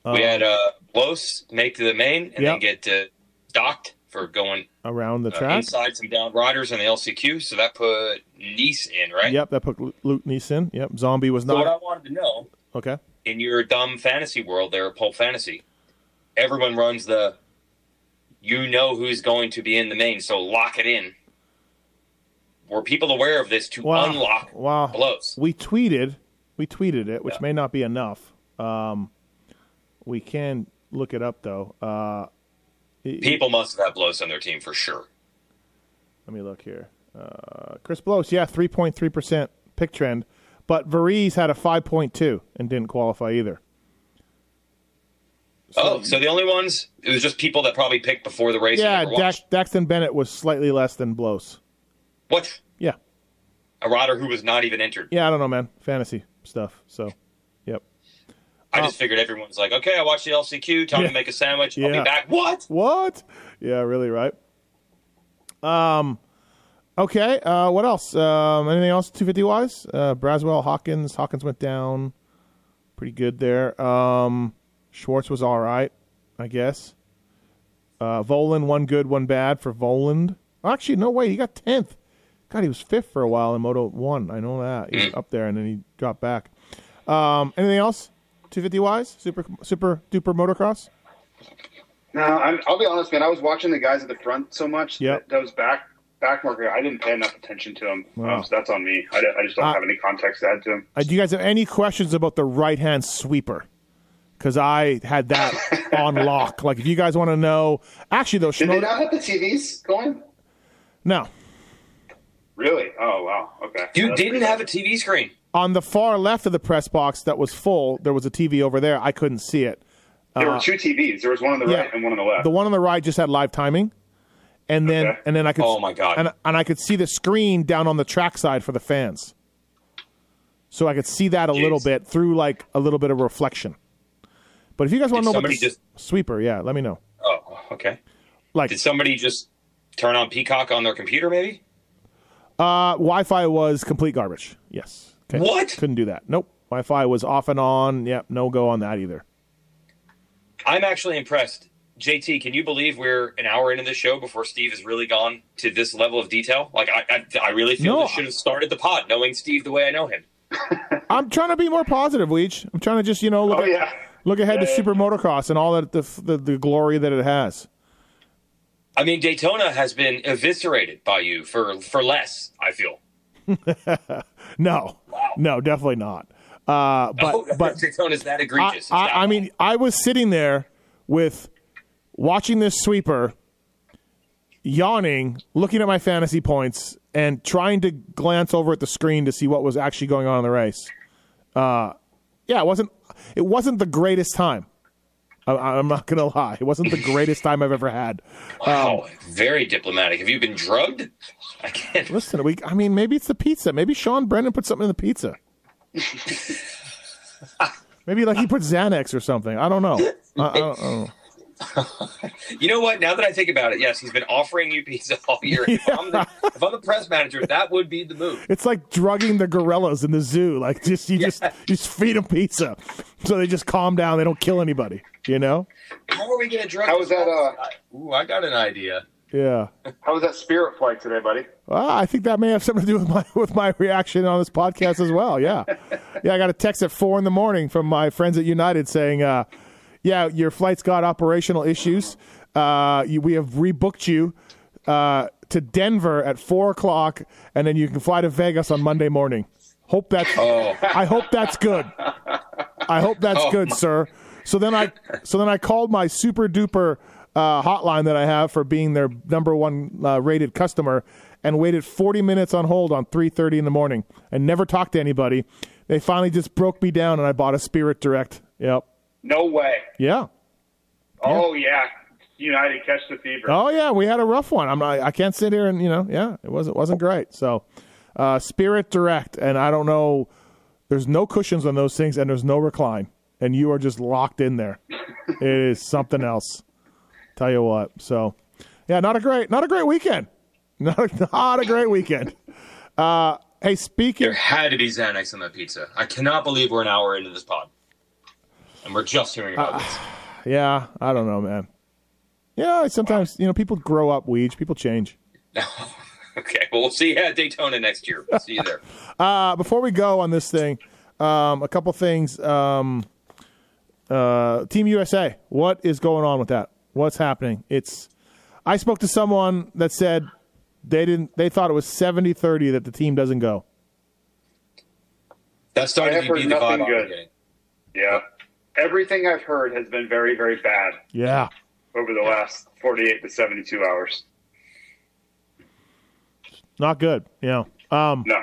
we had uh, Los make to the main and Yep. then get uh, docked for going around the uh, track. inside some down riders in the LCQ. So that put Neese in, right? Yep, that put Luke Neese in. Yep, Zombie was So what I wanted to know okay. in your dumb fantasy world there Pulp Fantasy, everyone runs the you know who's going to be in the main, so lock it in. Were people aware of this to Wow. unlock Wow. Blose? We tweeted, we tweeted it, which Yeah. may not be enough. Um, we can look it up though. Uh, People must have had Blose on their team for sure. Let me look here. Uh, Chris Blose, yeah, three point three percent pick trend, but Varese had a five point two and didn't qualify either. oh, so the only ones it was just people that probably picked before the race. Yeah, Dax. Daxton Bennett was slightly less than Blows. What? Yeah, A rider who was not even entered. yeah, I don't know, man. Fantasy stuff. So. I just figured everyone's like, okay, I watched the LCQ. Time Yeah. to make a sandwich. I'll be back. What? What? Yeah, really, right? Um, okay. Uh, what else? Um, anything else? Two fifty wise? Uh, Braswell, Hawkins. Hawkins went down. Pretty good there. Um, Schwartz was all right, I guess. Uh, Vohland, one good, one bad for Vohland. Actually, no way. He got tenth. God, he was fifth for a while in Moto One. I know that he was up there, and then he dropped back. Um, anything else? Two fifty wise? Super, super duper motocross. No, I'm, I'll be honest, man. I was watching the guys at the front so much Yep. that those back back marker. I didn't pay enough attention to them. Wow. Um, so that's on me. I, I just don't Uh, have any context to add to them. Uh, do you guys have any questions about the right hand sweeper? because I had that <laughs> on lock. Like, if you guys want to know, actually, though, Did they not have the TVs going? no, Really? Oh wow. Okay. You That's didn't have a TV screen. On the far left of the press box that was full, there was a TV over there. I couldn't see it. There were two TVs. There was one on the Uh, yeah. right and one on the left. The one on the right just had live timing, and then Okay. and then I could Oh, my God. and and I could see the screen down on the track side for the fans, so I could see that a little bit through like a little bit of reflection. But if you guys want to know about the somebody s- sweeper, yeah, let me know. Oh, okay. Like Did somebody just turn on Peacock on their computer? Maybe. uh, Wi-Fi was complete garbage. Yes. Okay. What? Couldn't do that. Nope. Wi-Fi was off and on. Yep. No go on that either. I'm actually impressed. JT, can you believe we're an hour into this show before Steve has really gone to this level of detail? Like, I, I, I really feel No, this should have started the pod knowing Steve the way I know him. <laughs> I'm trying to be more positive, Weech. I'm trying to just you know look oh at, yeah. look ahead to Yeah, yeah. Super Motocross and all that the, the the glory that it has. I mean, Daytona has been eviscerated by you for for less. I feel. <laughs> No, no, definitely not. Uh, but oh, <laughs> but Daytona's that egregious. It's I, I mean, I was sitting there with watching this sweeper, yawning, looking at my fantasy points, and trying to glance over at the screen to see what was actually going on in the race. Uh, yeah, it wasn't. It wasn't the greatest time. I, I'm not gonna lie. It wasn't the greatest time I've ever had. wow, um, very diplomatic. Have you been drugged? I can't. Listen, we. I mean, maybe it's the pizza. Maybe Sean Brennan put something in the pizza. <laughs> maybe like he put Xanax or something. I don't know. I, I don't, don't know. <laughs> You know what? Now that I think about it, yes, he's been offering you pizza all year. If, <laughs> I'm the, if I'm the press manager, that would be the move. It's like drugging the gorillas in the zoo. Like just you just you just feed them pizza, so they just calm down. They don't kill anybody. You know? How are we going to drug? How was that, uh, Ooh, I got an idea. Yeah. How was that spirit flight today, buddy? Well, I think that may have something to do with my with my reaction on this podcast as well. Yeah, <laughs> yeah. I got a text at four in the morning from my friends at United saying, uh, "Yeah, your flight's got operational issues. Uh, you, we have rebooked you uh, to Denver at four o'clock, and then you can fly to Vegas on Monday morning. Hope that's Oh, I hope that's good. I hope that's Oh, good, my- sir. So then I so then I called my super duper uh, hotline that I have for being their number one uh, rated customer and waited 40 minutes on hold on 3:30 in the morning and never talked to anybody. They finally just broke me down and I bought a Spirit Direct. Yep. No way. Yeah. Oh yeah. United catch the fever. Oh yeah, we had a rough one. I'm not, I can't sit here and you know, yeah, it wasn't wasn't great. So, uh, Spirit Direct, and I don't know. There's no cushions on those things, and there's no recline, and you are just locked in there. it is something else. Tell you what. So, yeah, not a great, not a great weekend. <laughs> Not a, not a great weekend. Uh, hey, speaking. there had to be Xanax on that pizza. I cannot believe we're an hour into this pod, and we're just hearing about this. Yeah, I don't know, man. Yeah, sometimes you know people grow up. Weege, people change. <laughs> Okay, well, we'll see you at Daytona next year. We'll see you there. <laughs> Uh, before we go on this thing, um, a couple things. Um, uh, Team USA, what is going on with that? What's happening? It's. I spoke to someone that said they didn't. They thought it was 70-30 that the team doesn't go. That started to be the vibe nothing I'm good. getting. Yeah. Everything I've heard has been very, very bad Yeah, over the last 48 to 72 hours. not good. Yeah. Um, No.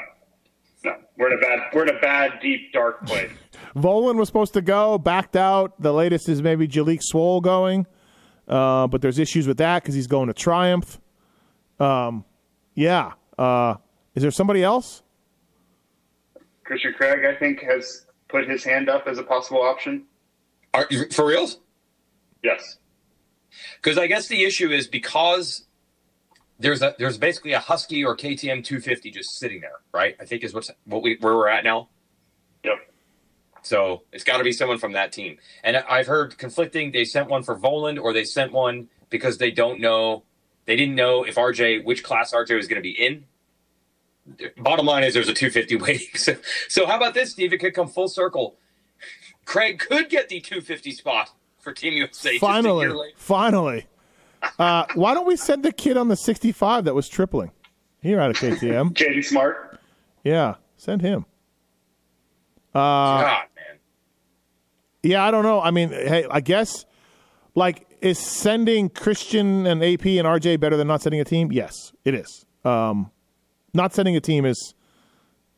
No. We're in a bad we're in a bad, deep, dark place. Vohland was supposed to go, backed out. The latest is maybe Jalek Swoll going, uh, but there's issues with that because he's going to Triumph. Um, yeah. Uh, is there somebody else? Christian Craig, I think, has put his hand up as a possible option. Are, for reals? Yes. Because I guess the issue is because there's a there's basically a Husky or KTM 250 just sitting there, right? I think is what's what we where we're at now. Yep. So it's got to be someone from that team. And I've heard conflicting. They sent one for Vohland, or they sent one because they don't know. They didn't know if RJ which class RJ was going to be in. Bottom line is there's a 250 <laughs> waiting. So, so how about this, Steve? It could come full circle. Craig could get the 250 spot for Team USA. just a year Finally, later. finally. Uh, why don't we send the kid on the 65 that was tripling? Here out of KTM. <laughs> JD Smart. Yeah, send him. God, man. Yeah, I don't know. I mean, hey, I guess like is sending Christian and AP and RJ better than not sending a team? Yes, it is. Um, not sending a team is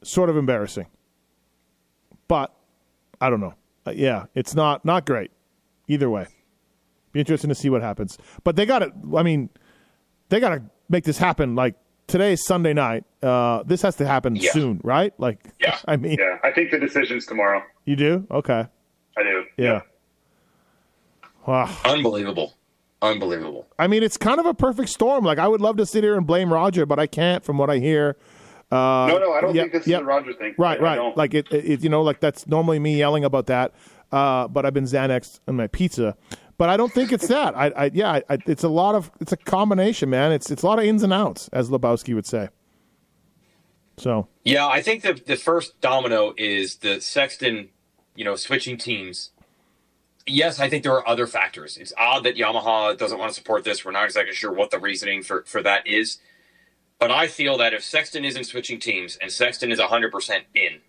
sort of embarrassing, but I don't know. Uh, yeah, it's not not great either way. Be interesting to see what happens. But they got to. I mean, they got to make this happen. Like today is Sunday night. Uh, this has to happen Yeah. soon, right? Like, Yeah. <laughs> I mean, Yeah, I think the decision's tomorrow. you do. Okay. I do. Yeah. Wow. Unbelievable. Unbelievable. I mean, it's kind of a perfect storm. Like, I would love to sit here and blame Roger, but I can't from what I hear. Uh, No, no, I don't yeah, think this yeah. is a Roger thing. Right, I right. don't. Like it, it, you know, like that's normally me yelling about that. Uh, but I've been Xanax on my pizza. But I don't think it's that. I, I yeah, I, it's a lot of, it's a combination, man. It's it's a lot of ins and outs, as Lebowski would say. So Yeah, I think the the first domino is the Sexton, you know, switching teams. Yes, I think there are other factors. It's odd that Yamaha doesn't want to support this. We're not exactly sure what the reasoning for, for that is. But I feel that if Sexton isn't switching teams and Sexton is 100% in,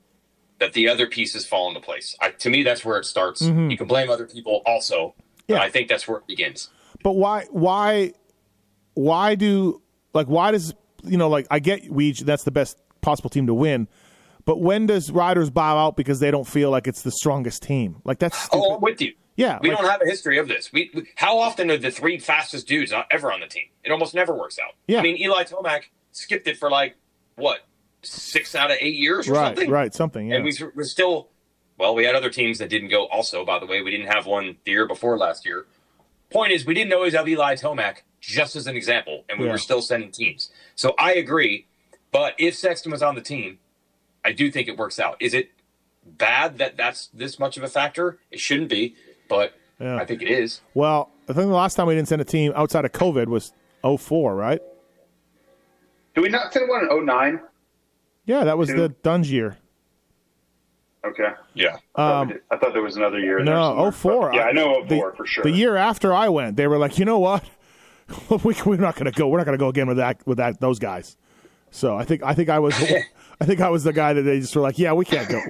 that the other pieces fall into place. I, to me, that's where it starts. Mm-hmm. You can blame other people also, Yeah. I think that's where it begins. But why why why do like why does you know like I get Weege that's the best possible team to win, but when does riders bow out because they don't feel like it's the strongest team? Like that's Oh. I'm with you. Yeah, we like- don't have a history of this. We, we how often are the three fastest dudes ever on the team? It almost never works out. Yeah. I mean, Eli Tomac skipped it for like what six out of eight years or right, something. right, something. Yeah. And we we're still well. We had other teams that didn't go. Also, by the way, we didn't have one the year before last year. Point is, we didn't always have Eli Tomac, just as an example, and we Yeah. were still sending teams. So I agree. But if Sexton was on the team, I do think it works out. Is it bad that that's this much of a factor? It shouldn't be, but Yeah. I think it is. well, I think the last time we didn't send a team outside of COVID was 04, right? Do we not send one in 09? Yeah, that was Two. the Dunge year. Okay. Yeah. I thought Um, I thought there was another year. in there No, somewhere, 04. but- Yeah, I know the, for sure. The year after I went, they were like, you know what? <laughs> we, we're not going to go. We're not going to go again with that with that those guys. So I think I think I was <laughs> I think I was the guy that they just were like, yeah, we can't go.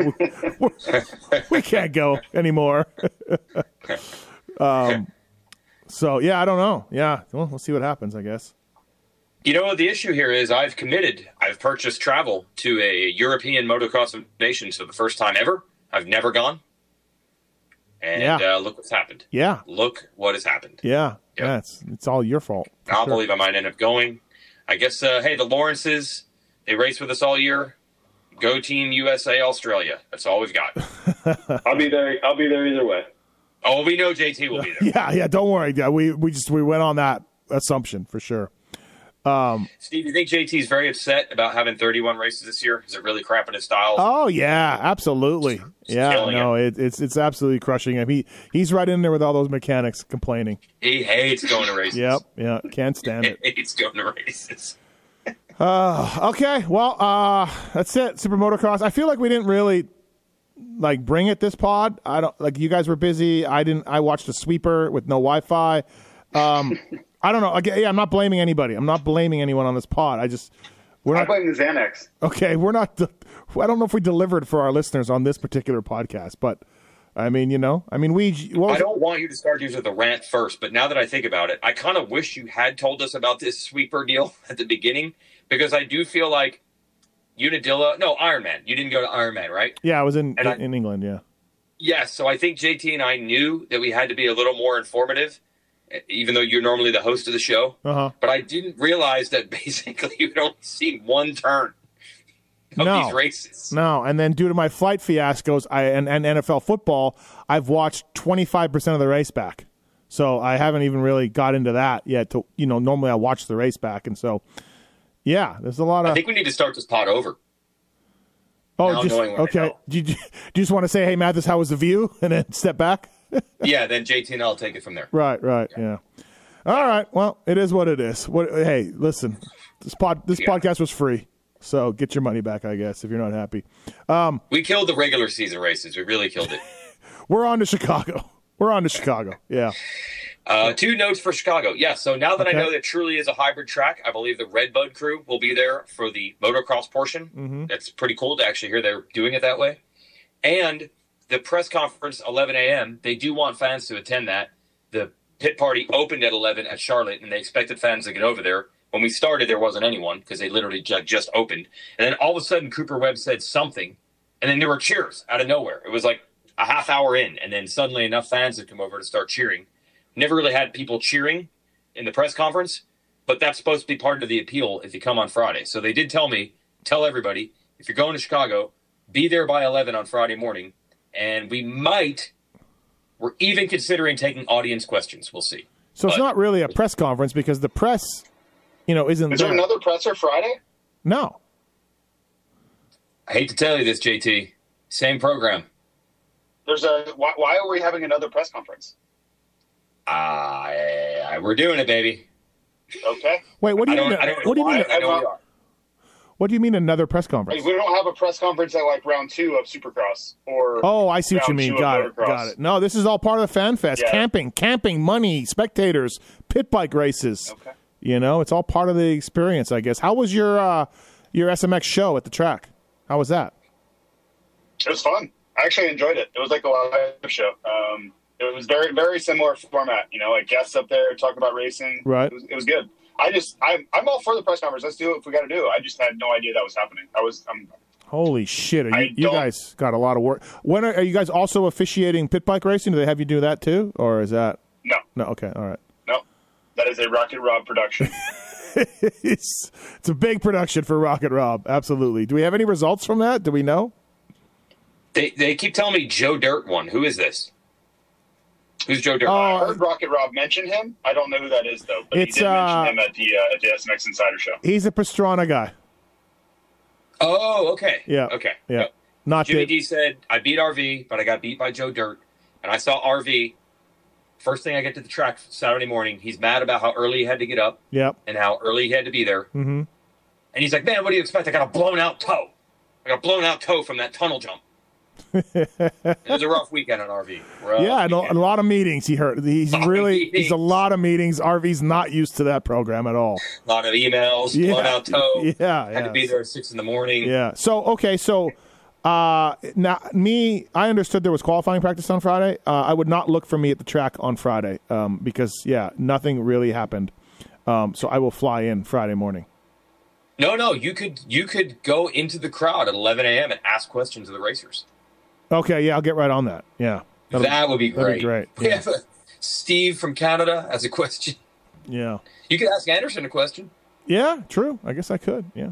We, <laughs> we can't go anymore. <laughs> um. So yeah, I don't know. Yeah, well, we'll see what happens. I guess. You know, the issue here is I've committed, I've purchased travel to a European motocross nation for the first time ever. I've never gone. And Yeah. uh, look what's happened. Yeah. Look what has happened. Yeah. Yeah. Yeah. It's it's all your fault. I sure. believe I might end up going. I guess, uh, hey, the Lawrences, they race with us all year. Go Team USA Australia. That's all we've got. <laughs> I'll be there. I'll be there either way. oh, we know JT will be there. <laughs> Yeah. Yeah. Don't worry. Yeah, we we just we went on that assumption for sure. Um, Steve, you think JT's very upset about having 31 races this year? Is it really crapping his style? Oh yeah, absolutely. Yeah, killing no, it, it's it's absolutely crushing him. He he's right in there with all those mechanics complaining. He hates going to races. Yep, yeah, can't stand it. <laughs> He hates going to races. Okay, well, uh, that's it. Super Motocross. I feel like we didn't really like bring it this pod. I don't like you guys were busy. I didn't. I watched a sweeper with no Wi-Fi. Um, <laughs> I don't know. Again, yeah, I'm not blaming anybody. I'm not blaming anyone on this pod. I just we're not blaming the Xanax. okay. We're not. I don't know if we delivered for our listeners on this particular podcast, but I mean, you know, I mean, we. What was I don't want you to start using the rant first, but now that I think about it, I kind of wish you had told us about this sweeper deal <laughs> at the beginning because I do feel like Unadilla, no, Ironman. You didn't go to Ironman, right? Yeah, I was in And I- in England. Yeah. Yes. So I think JT and I knew that we had to be a little more informative, even though you're normally the host of the show. Uh huh. But I didn't realize that <laughs> basically you don't see one turn of No. these races. No, and then due to my flight fiascos, I and, and NFL football, I've watched twenty five percent of the race back. So I haven't even really got into that yet. To you know, normally I watch the race back, and so yeah, there's a lot of. I think we need to start this pod over. oh, just knowing what I okay. Do you, <laughs> do you just want to say, hey, Matt, this how was the view, <laughs> and then step back? <laughs> yeah, then JT and I'll take it from there. right, right, yeah. All right, well, it is what it is. What? Hey, listen, this pod, this Yeah. podcast was free, so get your money back, I guess, if you're not happy. Um, We killed the regular season races. We really killed it. We're on to Chicago. We're on to Chicago. Yeah. Uh, two notes for Chicago. Yeah, so now that Okay. I know that truly is a hybrid track, I believe the Redbud crew will be there for the motocross portion. Mm-hmm. That's pretty cool to actually hear they're doing it that way. And the press conference 11 a.m. They do want fans to attend that. The pit party opened at 11 at Charlotte, and they expected fans to get over there. When we started, there wasn't anyone because they literally just opened. And then all of a sudden, Cooper Webb said something, and then there were cheers out of nowhere. It was like a half hour in, and then suddenly enough fans had come over to start cheering. Never really had people cheering in the press conference, but that's supposed to be part of the appeal if you come on Friday. So they did tell me, tell everybody, if you're going to Chicago, be there by 11 on Friday morning, and we might, we're even considering taking audience questions. We'll see. So it's not really a press conference because the press, you know, isn't Is there there. another presser Friday? no. I hate to tell you this, JT. Same program. There's a why, why are we having another press conference? Uh, we're doing it, baby. Okay, Wait, what do I you don't, mean? Don't what do you mean? why. I know we are. What do you mean another press like, conference? we don't have a press conference at like round two of Supercross or Oh, I see what you mean. Got it. motocross. Got it. No, this is all part of the fan fest. Yeah. Camping, camping, money, spectators, pit bike races. Okay. You know, it's all part of the experience, I guess. How was your uh, your SMX show at the track? How was that? It was fun. I actually enjoyed it. It was like a live show. Um, it was very very similar format. You know, like guests up there talk about racing. Right. It was, it was good. I just I'm I'm all for the press conference. Let's do it if we got to do it. I just had no idea that was happening. I was I'm Holy shit! Are you, you guys got a lot of work. When are, are you guys also officiating pit bike racing? Do they have you do that too, or is that no no? Okay, all right. no. That is a Rocket Rob production. <laughs> it's it's a big production for Rocket Rob. Absolutely. Do we have any results from that? Do we know? They, they keep telling me Joe Dirt won. Who is this? Who's Joe Dirt? Oh, I heard Rocket Rob mention him. I don't know who that is though, but It's, he did uh, mention him at the uh, at the SMX Insider Show. He's a Pastrana guy. oh, okay. Yeah. Okay. Yeah. Yep. Not Jimmy Dave. D said, I beat RV, but I got beat by Joe Dirt. And I saw RV. First thing I get to the track Saturday morning, he's mad about how early he had to get up Yep. and how early he had to be there. Mm-hmm. And he's like, man, what do you expect? I got a blown out toe. I got a blown out toe from that tunnel jump. It was a rough weekend on RV. Rough Yeah, and a, a lot of meetings he heard. He's Lot really he's a lot of meetings. RV's not used to that program at all. A lot of emails, Yeah. blown out toe. <laughs> Yeah, Had to be there at six in the morning. Yeah. So okay, so uh, now me, I understood there was qualifying practice on Friday. Uh, I would not look for me at the track on Friday um, because yeah, nothing really happened. Um, so I will fly in Friday morning. No, no, you could you could go into the crowd at 11 a.m. and ask questions of the racers. Okay, yeah, I'll get right on that. Yeah. That'll- that would be that'd great. be great, We yeah. Steve from Canada has a question. Yeah. You could ask Anderson a question. Yeah, true. I guess I could. Yeah.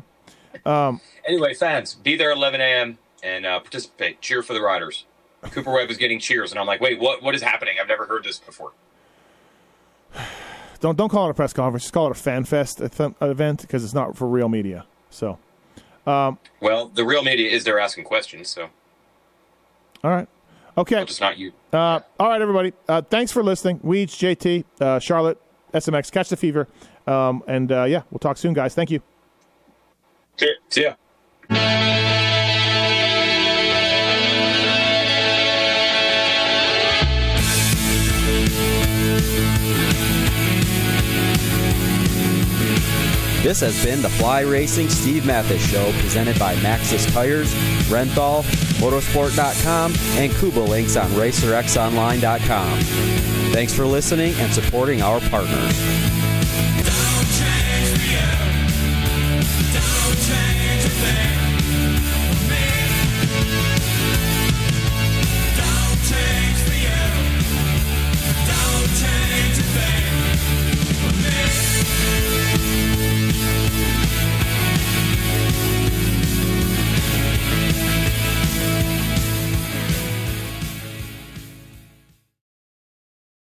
Um, Anyway, fans, be there at 11 a.m. and uh, participate. Cheer for the riders. Cooper Webb is getting cheers, and I'm like, wait, what? What is happening? I've never heard this before. Don't don't call it a press conference. Just call it a fan fest eth- event because it's not for real media. So, um, Well, the real media is there asking questions, so all right. Okay. just not you. Uh, all right, everybody. Uh, thanks for listening. Weeds, JT, uh, Charlotte, SMX, catch the fever. Um, and uh, yeah, we'll talk soon, guys. Thank you. See ya. See ya. This has been the Fly Racing Steve Matthes Show presented by Maxxis Tires, Renthal, Motorsport.com, and Kouba Links on RacerXOnline.com. Thanks for listening and supporting our partners.